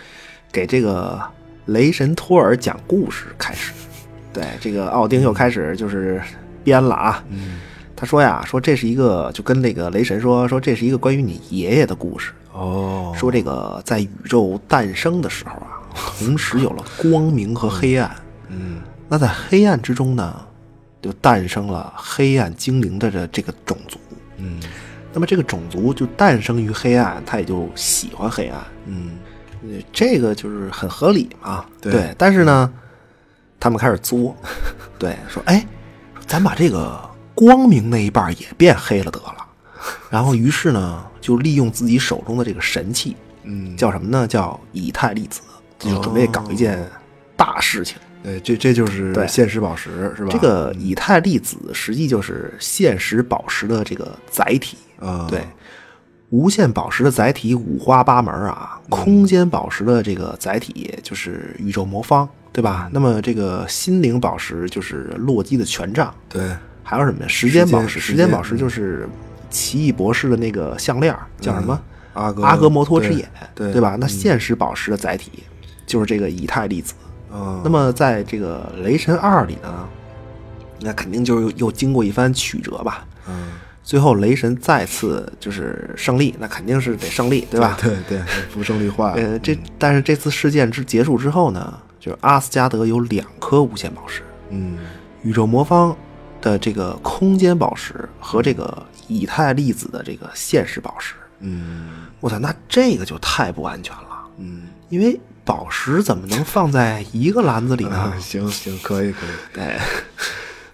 给这个雷神托尔讲故事开始。对，这个奥丁又开始就是编了啊。嗯他说呀，说这是一个，就跟那个雷神说，说这是一个关于你爷爷的故事。哦，说这个在宇宙诞生的时候啊，同时有了光明和黑暗。嗯那在黑暗之中呢，就诞生了黑暗精灵的这这个种族。嗯那么这个种族就诞生于黑暗，他也就喜欢黑暗。嗯呃这个就是很合理嘛。对但是呢，他们开始作，对，说哎，咱把这个光明那一半也变黑了得了。然后于是呢，就利用自己手中的这个神器，嗯，叫什么呢？叫以太粒子，就准备搞一件大事情。对，这这就是对现实宝石是吧？这个以太粒子实际就是现实宝石的这个载体。啊，对，无限宝石的载体五花八门啊，空间宝石的这个载体就是宇宙魔方，对吧？那么这个心灵宝石就是洛基的权杖，对，还有什么呀？时间宝石，时间宝石就是奇异博士的那个项链，叫什么？阿哥阿格摩托之眼，对对吧？那现实宝石的载体就是这个以太粒子。啊，那么在这个雷神二里呢，那肯定就是又经过一番曲折吧。嗯，最后雷神再次就是胜利，那肯定是得胜利，对吧？对对，不胜利化，呃，这但是这次事件之结束之后呢，就是阿斯加德有两颗无限宝石，嗯。宇宙魔方的这个空间宝石和这个以太粒子的这个现实宝石。嗯。我操，那这个就太不安全了，嗯，因为宝石怎么能放在一个篮子里呢啊？行行，可以可以，对，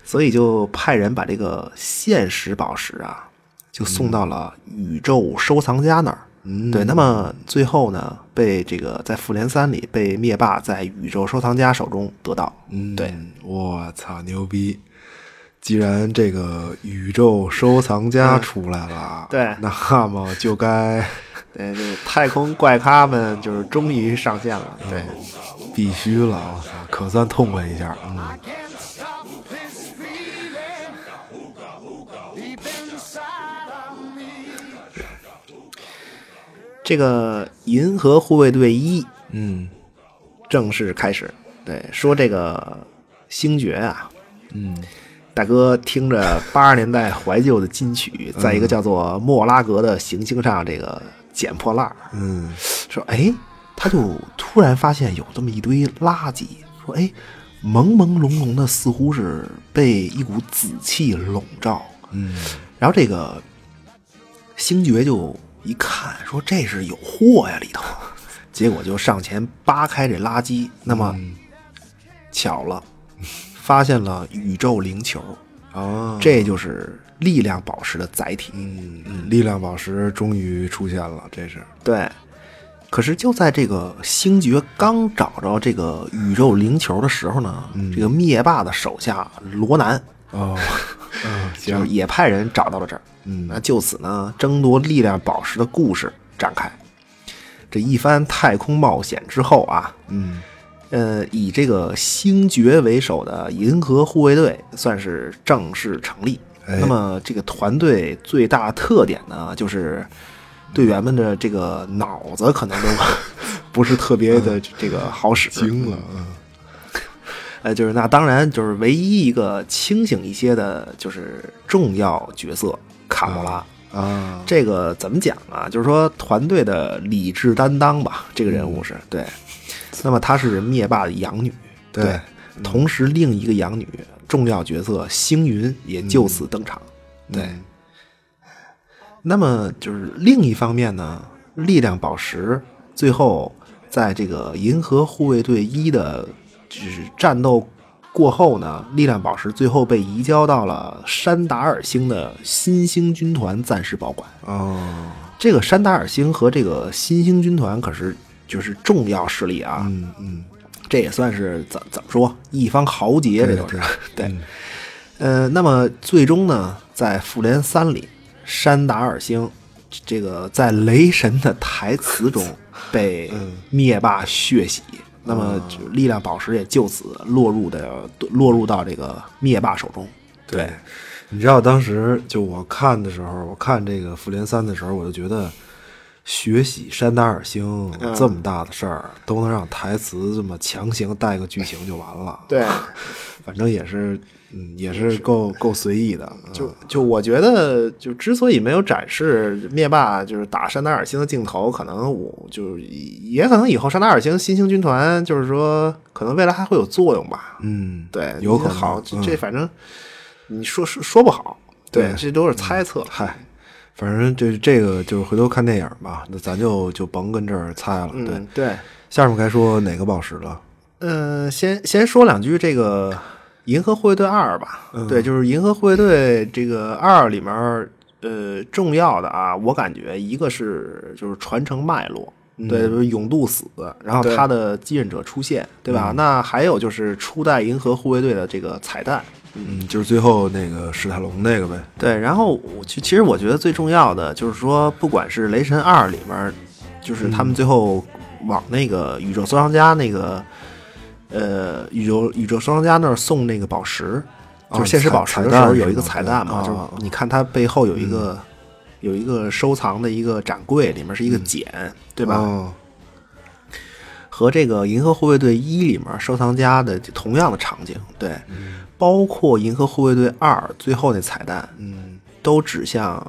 所以就派人把这个现实宝石啊，就送到了宇宙收藏家那儿。嗯对，那么最后呢，被这个在复联三里被灭霸在宇宙收藏家手中得到。嗯，对，我操，牛逼！既然这个宇宙收藏家出来了，嗯对那么就该对，就是太空怪咖们就是终于上线了。对，必须了，我操，可算痛快一下，嗯.这个银河护卫队一嗯正式开始。对，说这个星爵啊，嗯大哥听着八十年代怀旧的金曲，在一个叫做莫拉格的行星上这个捡破烂儿，嗯。说哎，他就突然发现有这么一堆垃圾，说哎，朦朦胧胧的，似乎是被一股紫气笼罩。嗯。然后这个星爵就一看，说这是有货呀里头，结果就上前扒开这垃圾，那么、巧了，发现了宇宙灵球，哦，这就是力量宝石的载体。嗯嗯，力量宝石终于出现了，这是对，可是就在这个星爵刚找着这个宇宙灵球的时候呢，这个灭霸的手下罗南哦，嗯 就是，也派人找到了这儿。嗯那就此呢，争夺力量宝石的故事展开。这一番太空冒险之后啊，嗯呃，以这个星爵为首的银河护卫队算是正式成立。哎那么这个团队最大特点呢，就是队员们的这个脑子可能都 不是特别的这个好使。惊了，嗯呃，就是那当然就是唯一一个清醒一些的，就是重要角色卡莫拉。啊，这个怎么讲啊？就是说团队的理智担当吧，这个人物是对。那么她是灭霸的养女，对，同时另一个养女重要角色星云也就此登场。对，嗯那么就是另一方面呢，力量宝石最后在这个银河护卫队一的，就是战斗过后呢，力量宝石最后被移交到了山达尔星的新星军团暂时保管。哦，这个山达尔星和这个新星军团可是就是重要势力啊，嗯嗯，这也算是怎怎么说一方豪杰，这对都是对 对。呃，那么最终呢，在复联三里，山达尔星这个在雷神的台词中被灭霸血洗，那么就力量宝石也就此落入的落入到这个灭霸手中。对，你知道当时就我看的时候，我看这个复联三的时候，我就觉得学习山达尔星这么大的事儿，都能让台词这么强行带个剧情就完了。对，反正也是，嗯，也是够够随意的。就就我觉得，就之所以没有展示灭霸就是打山达尔星的镜头，可能我就也可能以后山达尔星新兴军团就是说，可能未来还会有作用吧。嗯，对，有可能好，这嗯这反正你说说说不好，对，对这都是猜测。嗨，反正这这个就是回头看电影吧，那咱就就甭跟这儿猜了。对嗯，，对，下面该说哪个宝石了？嗯，先先说两句这个《银河护卫队二》吧。嗯对，就是《银河护卫队》这个二里面，呃，重要的啊，我感觉一个是就是传承脉络，对，就是永渡死，然后对他的继任者出现，对吧？那还有就是初代银河护卫队的这个彩蛋，嗯，就是最后那个史泰龙那个呗。对，然后我其其实我觉得最重要的就是说，不管是《雷神二》里面，就是他们最后往那个宇宙收藏家那个，呃，宇宙宇宙收藏家那儿送那个宝石，哦就是现实宝石的时候有一个彩蛋嘛，就是你看它背后有一个、有一个收藏的一个展柜，里面是一个茧，对吧？哦。和这个《银河护卫队一》里面收藏家的同样的场景，对，包括《银河护卫队二》最后那彩蛋，嗯，都指向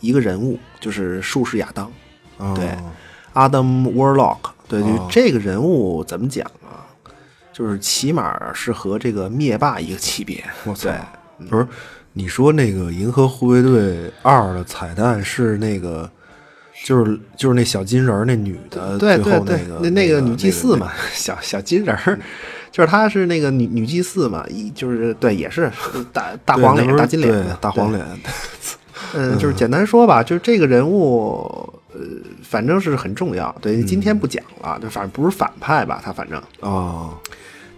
一个人物，就是术士亚当。哦。对，Adam Warlock。对，就哦。这个人物怎么讲啊？就是起码是和这个灭霸一个级别。我操。对，不是，你说那个《银河护卫队二》的彩蛋是那个，就是就是那小金人儿那女的，对对最后那个，对那那个女祭司嘛，小小金人儿，就是她是那个女女祭司嘛，一就是对，也是大大黄脸、大金脸大黄。脸，嗯，就是简单说吧，就是这个人物，呃，反正是很重要。对，今天不讲了，就反正不是反派吧，他反正。哦，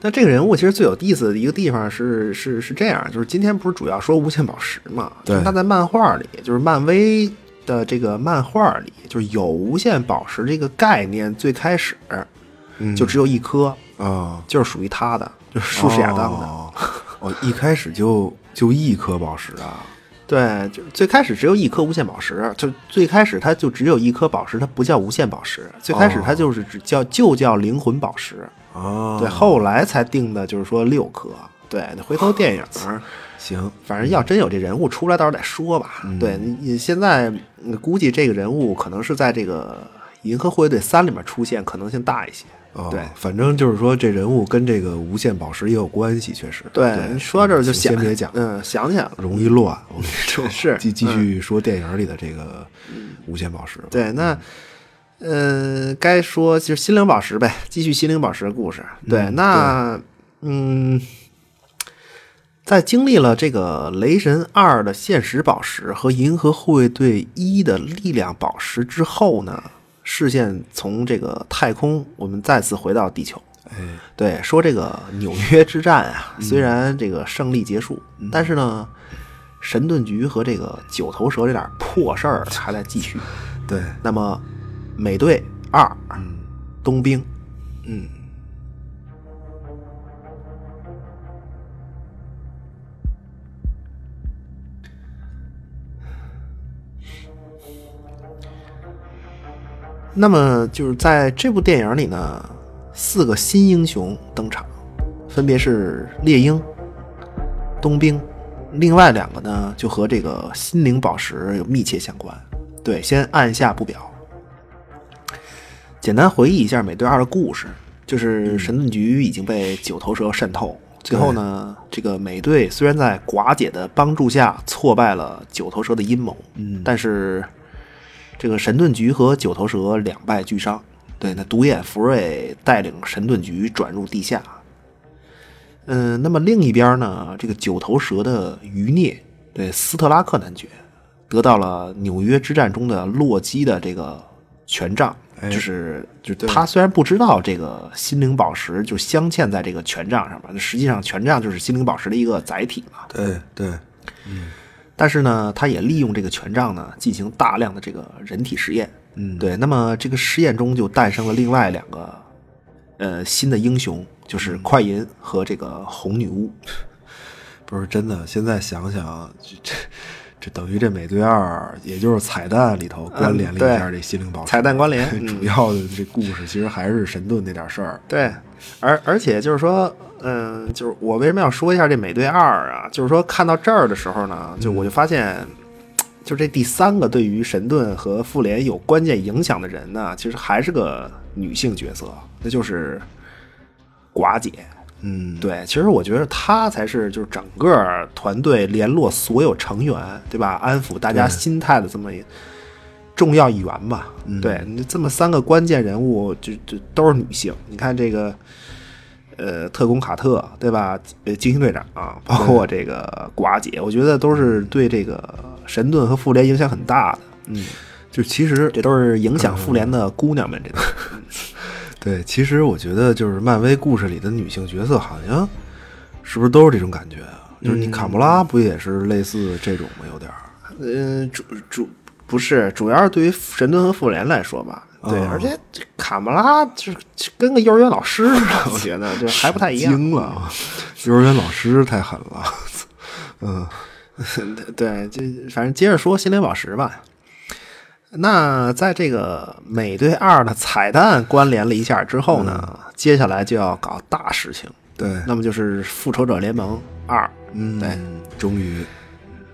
那这个人物其实最有意思的一个地方是是是这样，就是今天不是主要说无限宝石嘛？他在漫画里，就是漫威的这个漫画里，就是有无限宝石这个概念，最开始嗯就只有一颗，啊，就是属于他的，就是术士亚当的。哦，哦，一开始就就一颗宝石啊，对，就最开始只有一颗无限宝石，就最开始它就只有一颗宝石，它不叫无限宝石，最开始它就是只叫就叫灵魂宝石。哦，对，后来才定的就是说六颗。对，那回头电影儿行，反正要真有这人物出来，到时候再说吧。对你你现在嗯估计这个人物可能是在这个《银河护卫队三》里面出现，可能性大一些。哦对，反正就是说这人物跟这个无限宝石也有关系，确实。对，你说到这儿就想先别讲，嗯，想起来了。容易乱。我跟你说，是继继续说电影里的这个无限宝石吧。对，那呃，该说就是心灵宝石呗，继续心灵宝石的故事。对，那嗯，在经历了这个《雷神二》的现实宝石和《银河护卫队一》的力量宝石之后呢，视线从这个太空，我们再次回到地球。哎，对，说这个纽约之战啊，虽然这个胜利结束，但是呢，神盾局和这个九头蛇这点破事儿还在继续。对，那么，美队二，冬兵，嗯，那么就是在这部电影里呢，四个新英雄登场，分别是猎鹰、冬兵，另外两个呢就和这个心灵宝石有密切相关。对，先按下不表。简单回忆一下美队二的故事，就是神盾局已经被九头蛇渗透，最后呢，这个美队虽然在寡姐的帮助下挫败了九头蛇的阴谋，嗯，但是这个神盾局和九头蛇两败俱伤。对，那独眼福瑞带领神盾局转入地下。嗯，那么另一边呢，这个九头蛇的余孽，对斯特拉克男爵得到了纽约之战中的洛基的这个权杖，哎就是就他虽然不知道这个心灵宝石就镶嵌在这个权杖上面，实际上权杖就是心灵宝石的一个载体嘛。对对，但是呢，他也利用这个权杖呢，进行大量的这个人体实验。嗯，对，那么这个实验中就诞生了另外两个呃新的英雄，就是快银和这个红女巫。不是真的。现在想想，这这这等于这美队二，也就是彩蛋里头关联了一下这心灵宝石。彩蛋关联 嗯主要的这故事其实还是神盾那点事儿。对，而而且就是说，嗯，就是我为什么要说一下这美队二啊？就是说看到这儿的时候呢，就我就发现，就这第三个对于神盾和复联有关键影响的人呢，其实还是个女性角色，那就是寡姐。嗯，对，其实我觉得她才是就是整个团队联络所有成员，对吧？安抚大家心态的这么一重要一员吧。对你这么三个关键人物，就就都是女性。你看这个，呃，特工卡特，对吧？呃，惊奇队长啊、包括这个寡姐，我觉得都是对这个神盾和复联影响很大的。嗯，就其实这都是影响复联的姑娘们，这都是 对，其实我觉得就是漫威故事里的女性角色，好像是不是都是这种感觉啊？就是你卡莫拉不也是类似这种吗？有点儿。嗯，主主不是，主要是对于神盾和复联来说吧。对，哦而且这卡穆拉就是跟个幼儿园老师似的，我觉得 就还不太一样。惊了，幼儿园老师太狠了。嗯，对，这反正接着说心灵宝石吧。那在这个美队二的彩蛋关联了一下之后呢，接下来就要搞大事情，对，那么就是复仇者联盟二。嗯，对，终于，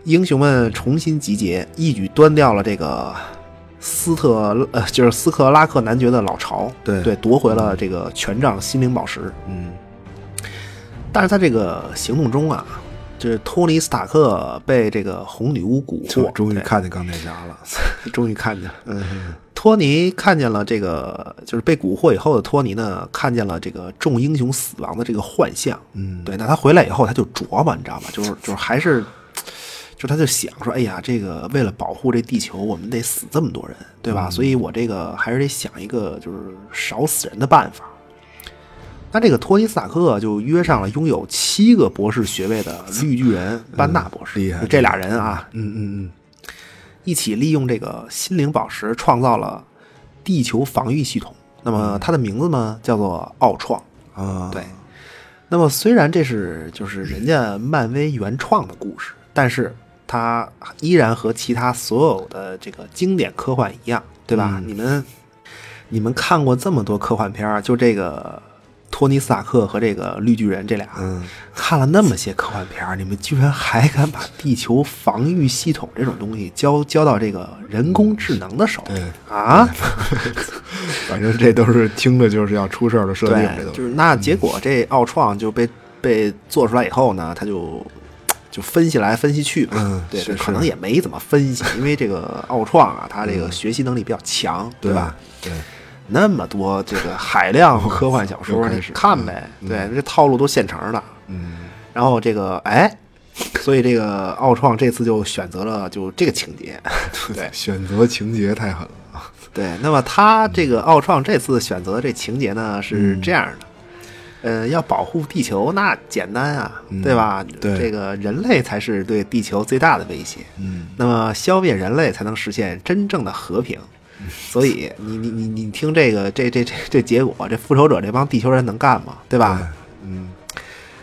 英雄们重新集结，一举端掉了这个斯特呃，就是斯克拉克男爵的老巢，对对，夺回了这个权杖心灵宝石。嗯，但是在这个行动中啊，就是托尼斯塔克被这个红女巫蛊惑，终于看见钢铁侠了。终于看见了。嗯，托尼看见了这个，就是被蛊惑以后的托尼呢，看见了这个众英雄死亡的这个幻象。嗯，对，那他回来以后，他就琢磨，你知道吧？就是就是还是，就他就想说，哎呀，这个为了保护这地球，我们得死这么多人，对吧？所以我这个还是得想一个就是少死人的办法。那这个托尼斯塔克就约上了拥有七个博士学位的绿巨人班纳博士，厉害就这俩人啊，嗯嗯嗯一起利用这个心灵宝石创造了地球防御系统。那么它的名字呢，叫做奥创。嗯，啊，对，那么虽然这是就是人家漫威原创的故事，但是它依然和其他所有的这个经典科幻一样，对吧？你们你们看过这么多科幻片儿，就这个托尼斯塔克和这个绿巨人这俩，嗯，看了那么些科幻片儿，你们居然还敢把地球防御系统这种东西交交到这个人工智能的手里？对。啊？反正这都是听着就是要出事儿的设定，这，都就是那结果这奥创就被被做出来以后呢，他就就分析来分析去嘛，嗯对，是是可能也没怎么分析，因为这个奥创啊，它这个学习能力比较强，对吧？？对，那么多这个海量科幻小说，看呗，对，这套路都现成的。嗯，然后这个哎，所以这个奥创这次就选择了就这个情节，对选择情节太狠了。对。那么他这个奥创这次选择这情节呢是这样的。呃，要保护地球那简单啊，对吧？对这个人类才是对地球最大的威胁。嗯，那么消灭人类才能实现真正的和平。所以你你你你听这个这这这这结果，这复仇者这帮地球人能干吗？对吧？嗯，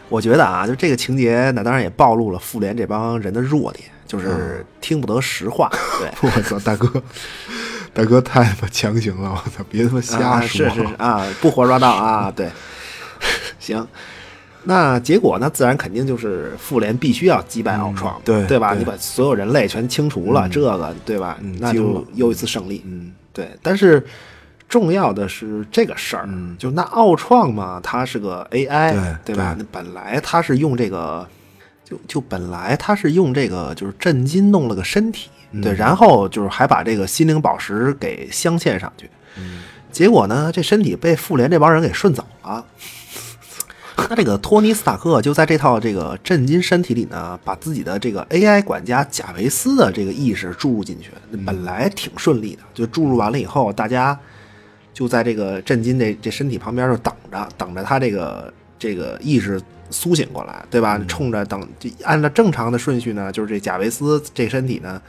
我觉得啊，就这个情节，那当然也暴露了复联这帮人的弱点，就是听不得实话。对，我操，大哥，大哥太他妈强行了，我操，别他妈瞎啊，说。是是是啊，不活抓到啊，对，行。那结果呢？自然肯定就是复联必须要击败奥创，对对吧？对你把所有人类全清除了，这个对吧？那就又一次胜利。嗯，对。但是重要的是这个事儿，就那奥创嘛，它是个 AI，对吧？对那本来它是用这个，就就本来它是用这个就是震惊弄了个身体，对，然后就是还把这个心灵宝石给镶嵌上去。结果呢，这身体被复联这帮人给顺走了。那这个托尼斯塔克就在这套这个震惊身体里呢，把自己的这个 AI 管家贾维斯的这个意识注入进去，本来挺顺利的，就注入完了以后，大家就在这个震惊这这身体旁边就等着，等着他这个这个意识苏醒过来，对吧？冲着等，就按照正常的顺序呢，就是这贾维斯这身体呢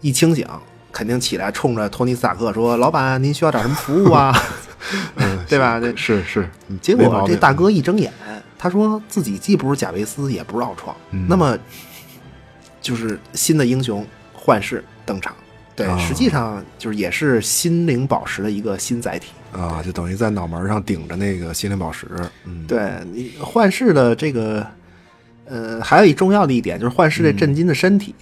一清醒，肯定起来冲着托尼斯塔克说：“老板，您需要点什么服务啊？” 对吧？这是是，结果这大哥一睁眼，他说自己既不是贾维斯，也不是奥创，嗯那么就是新的英雄幻视登场。对，啊实际上就是也是心灵宝石的一个新载体。啊，就等于在脑门上顶着那个心灵宝石。嗯，对你幻视的这个，呃，还有一重要的一点就是幻视这震惊的身体。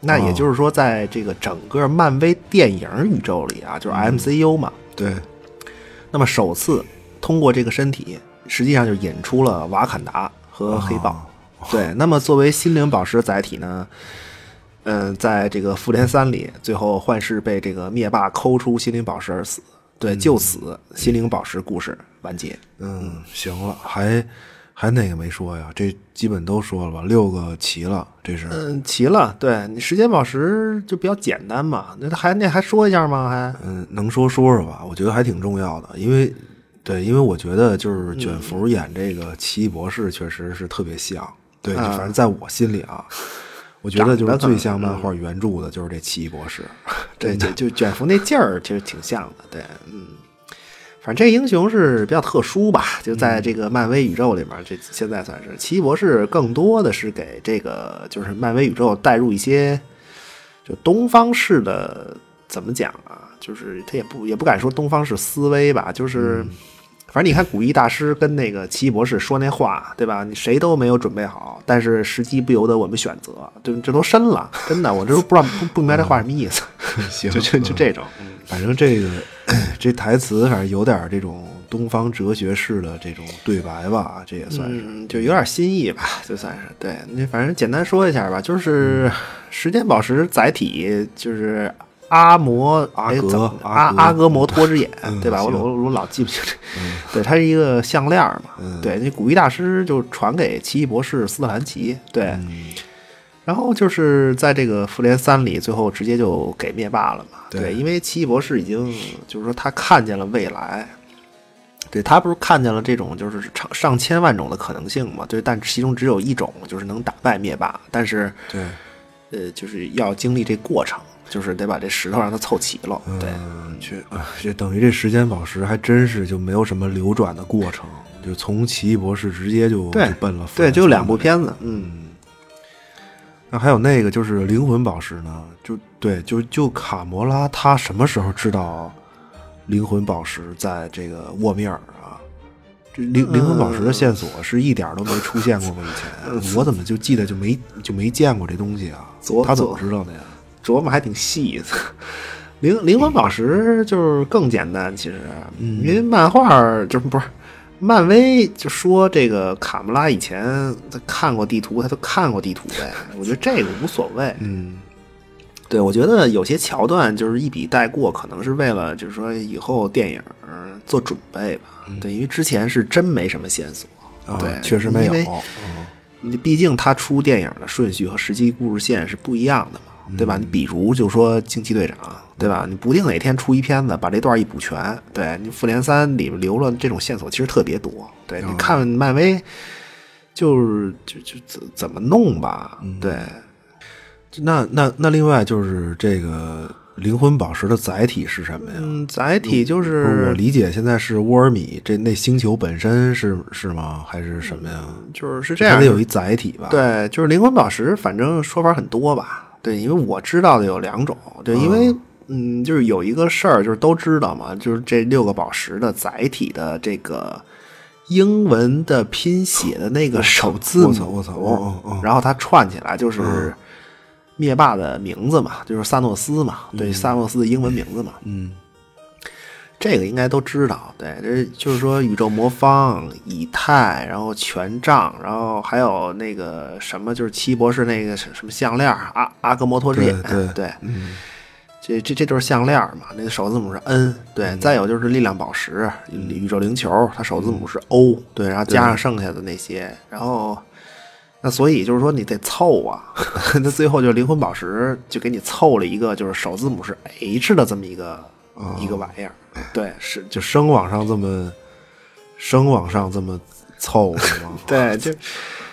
那也就是说，在这个整个漫威电影宇宙里啊，就是 MCU 嘛，对，那么首次通过这个身体，实际上就引出了瓦坎达和黑豹。对，那么作为心灵宝石载体呢，嗯、在这个复联三里，最后幻视被这个灭霸抠出心灵宝石而死。对，就此心灵宝石故事完结。嗯，行了，还还哪个没说呀？这基本都说了吧？六个齐了，这是。嗯，齐了。对你时间宝石就比较简单嘛，那还那还说一下吗？还嗯，能说说说吧？我觉得还挺重要的，因为对，因为我觉得就是卷福演这个奇异博士确实是特别像。对，反正在我心里啊，我觉得就是最像漫画原著的就是这奇异博士。对，就卷福那劲儿其实挺像的。对，嗯，反正这英雄是比较特殊吧，就在这个漫威宇宙里面，这现在算是奇异博士更多的是给这个就是漫威宇宙带入一些就东方式的怎么讲啊？就是他也不也不敢说东方式思维吧，就是。反正你看，古一大师跟那个奇异博士说那话，对吧？你谁都没有准备好，但是时机不由得我们选择，这这都深了，真的，我 这都不知道不不明白这话什么意思。行就就就这种，反正这个这台词反正有点这种东方哲学式的这种对白吧，这也算是。嗯，就有点新意吧，就算是对。那反正简单说一下吧，就是时间宝石载体就是阿摩阿阿阿阿格摩托之眼，嗯对吧？我我我老记不清这，对，它是一个项链嘛。嗯对，那古一大师就传给奇异博士斯特兰奇，对。嗯然后就是在这个复联三里，最后直接就给灭霸了嘛。对因为奇异博士已经就是说他看见了未来，对他不是看见了这种就是上上千万种的可能性嘛？对，但其中只有一种就是能打败灭霸，但是对，呃，就是要经历这过程，就是得把这石头让它凑齐了。对，嗯，这 啊这等于这时间宝石还真是就没有什么流转的过程，就从奇异博士直接就奔了复对，就两部片子，嗯，那还有那个就是灵魂宝石呢，就对，就就卡魔拉他什么时候知道灵魂宝石在这个沃米尔啊？这灵灵魂宝石的线索是一点都没出现过吗？以前 我怎么就记得就没就没见过这东西啊？他怎么知道的呀？琢磨还挺细的。灵灵魂宝石就是更简单，其实，嗯因为漫画儿就是不是漫威就说这个卡穆拉以前他看过地图，他都看过地图呗。我觉得这个无所谓。嗯，对，我觉得有些桥段就是一笔带过，可能是为了就是说以后电影做准备吧。对，因为之前是真没什么线索。啊对，确实没有。毕竟他出电影的顺序和实际故事线是不一样的嘛，对吧？你比如就说惊奇队长，对吧？你不定哪天出一片子把这段一补全，对你复联三里面留了这种线索其实特别多。对，你看漫威就是就就怎怎么弄吧，对，那那那另外就是这个灵魂宝石的载体是什么呀？嗯，载体就是是我理解，现在是沃尔米这那星球本身是是吗？还是什么呀？就是是这样的，它得有一载体吧？，对，就是灵魂宝石，反正说法很多吧。对，因为我知道的有两种。对，因为嗯，就是有一个事儿，就是都知道嘛，就是这六个宝石的载体的这个英文的拼写的那个首字母，我操我操哦哦哦然后它串起来就是灭霸的名字嘛，就是萨诺斯嘛，对，萨诺斯的英文名字嘛。嗯，这个应该都知道，对，这就是说宇宙魔方、以太，然后权杖，然后还有那个什么，就是奇异博士那个什什么项链儿，阿阿格摩托之眼，对对对，嗯。这这这就是项链儿嘛，那个首字母是 N，对，再有就是力量宝石、宇宙灵球，它首字母是 O，对，然后加上剩下的那些，然后那所以就是说你得凑啊，那最后就是灵魂宝石就给你凑了一个就是首字母是 H 的这么一个、一个玩意儿，对，是就生往上这么生往上这么凑是吗？对，就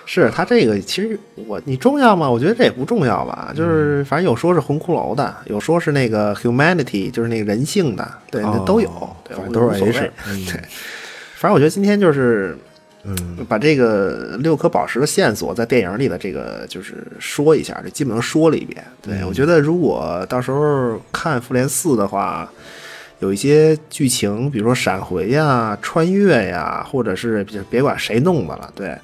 是他这个其实我你重要吗？我觉得这也不重要吧。就是反正有说是红骷髅的，有说是那个 humanity，就是那个人性的，对，那都有，对，我反正都是 H 嗯对，反正我觉得今天就是嗯，把这个六颗宝石的线索在电影里的这个就是说一下，这基本上说了一遍。对、嗯我觉得如果到时候看复联四的话。有一些剧情，比如说闪回呀、穿越呀，或者是别别管谁弄的了，对，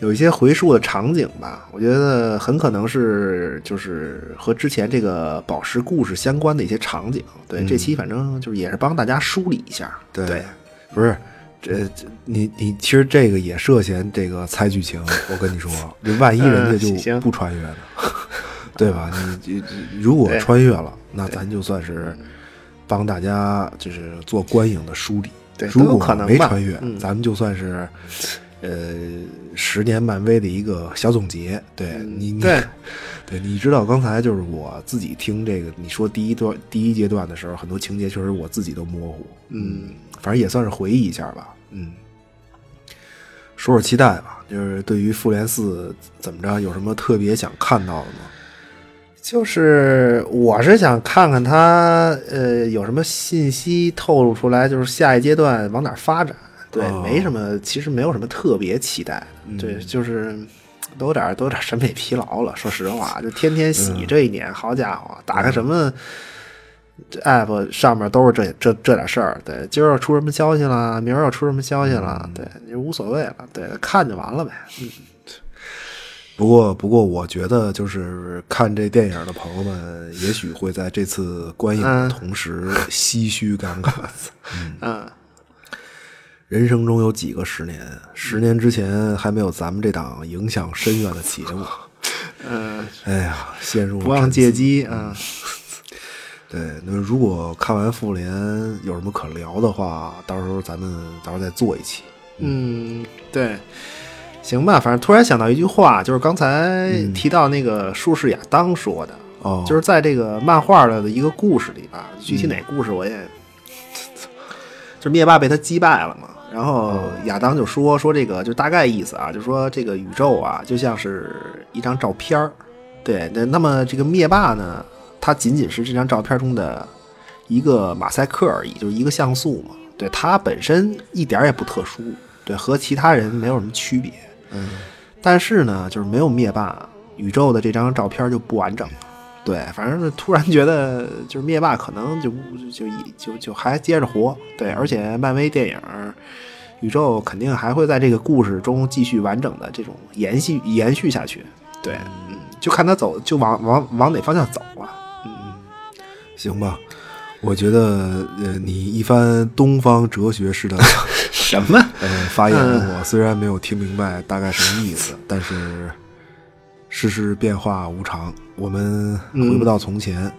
有一些回溯的场景吧，我觉得很可能是就是和之前这个宝石故事相关的一些场景。对，这期反正就是也是帮大家梳理一下。对对不是。这这你你其实这个也涉嫌这个猜剧情，我跟你说，这万一人家就不穿越呢，对吧？你你如果穿越了，那咱就算是帮大家就是做观影的梳理。对如果没穿越，嗯咱们就算是 呃，十年漫威的一个小总结。对你，你对 对，你知道刚才就是我自己听这个你说第一段第一阶段的时候，很多情节确实我自己都模糊。嗯，反正也算是回忆一下吧。嗯，说说期待吧，就是对于复联四怎么着，有什么特别想看到的吗？就是我是想看看他呃有什么信息透露出来，就是下一阶段往哪儿发展。对，哦没什么，其实没有什么特别期待的。对，就是都有点儿都有点儿审美疲劳了。说实话，就天天洗这一年，好家伙，打开什么这 app 上面都是这这这点事儿。对，今儿又出什么消息了，明儿又出什么消息了，对，也无所谓了。对，看就完了呗。嗯 不过，不过，我觉得就是看这电影的朋友们，也许会在这次观影的同时唏嘘感慨。嗯人生中有几个十年？十年之前还没有咱们这档影响深远的节目。嗯，哎呀，陷入不忘借机啊。对，那如果看完复联有什么可聊的话，到时候咱们到时候再做一期。嗯，对，行吧，反正突然想到一句话，就是刚才提到那个舒适亚当说的，哦，就是在这个漫画的一个故事里吧，具体哪故事我也，就是灭霸被他击败了嘛，然后亚当就说说这个就大概意思啊，就说这个宇宙啊就像是一张照片儿，对，那那么这个灭霸呢，它仅仅是这张照片中的一个马赛克而已，就是一个像素嘛，对，它本身一点儿也不特殊，对，和其他人没有什么区别，嗯，但是呢，就是没有灭霸，宇宙的这张照片就不完整了。对，反正突然觉得就是灭霸可能就就就就就还接着活。对，而且漫威电影宇宙肯定还会在这个故事中继续完整的这种延续延续下去。对，嗯，就看他走就往往往哪方向走了。行吧。我觉得，呃，你一番东方哲学式的 什么？呃发言，我虽然没有听明白大概什么意思，但是世事变化无常，我们回不到从前。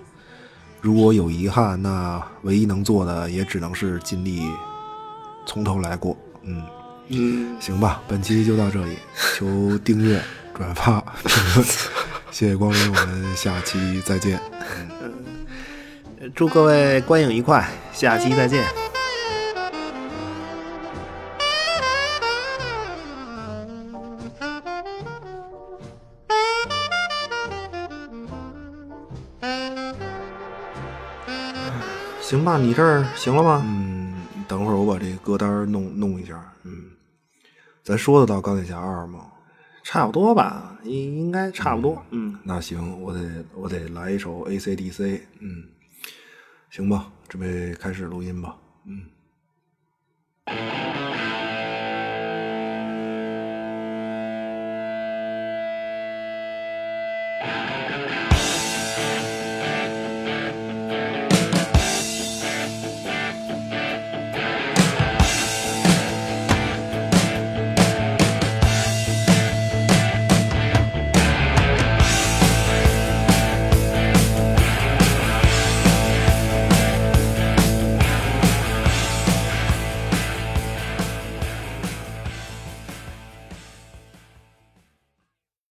如果有遗憾，那唯一能做的也只能是尽力从头来过。嗯，嗯，行吧，本期就到这里，求订阅、转发、评论，谢谢光临，我们下期再见。祝各位观影愉快，下期再见。行吧，你这儿行了吗？嗯，等会儿我把这个歌单弄弄一下。嗯，咱说得到钢铁侠二吗？差不多吧，应应该差不多。嗯，那行，我得我得来一首 AC/DC。嗯，行吧，准备开始录音吧。嗯。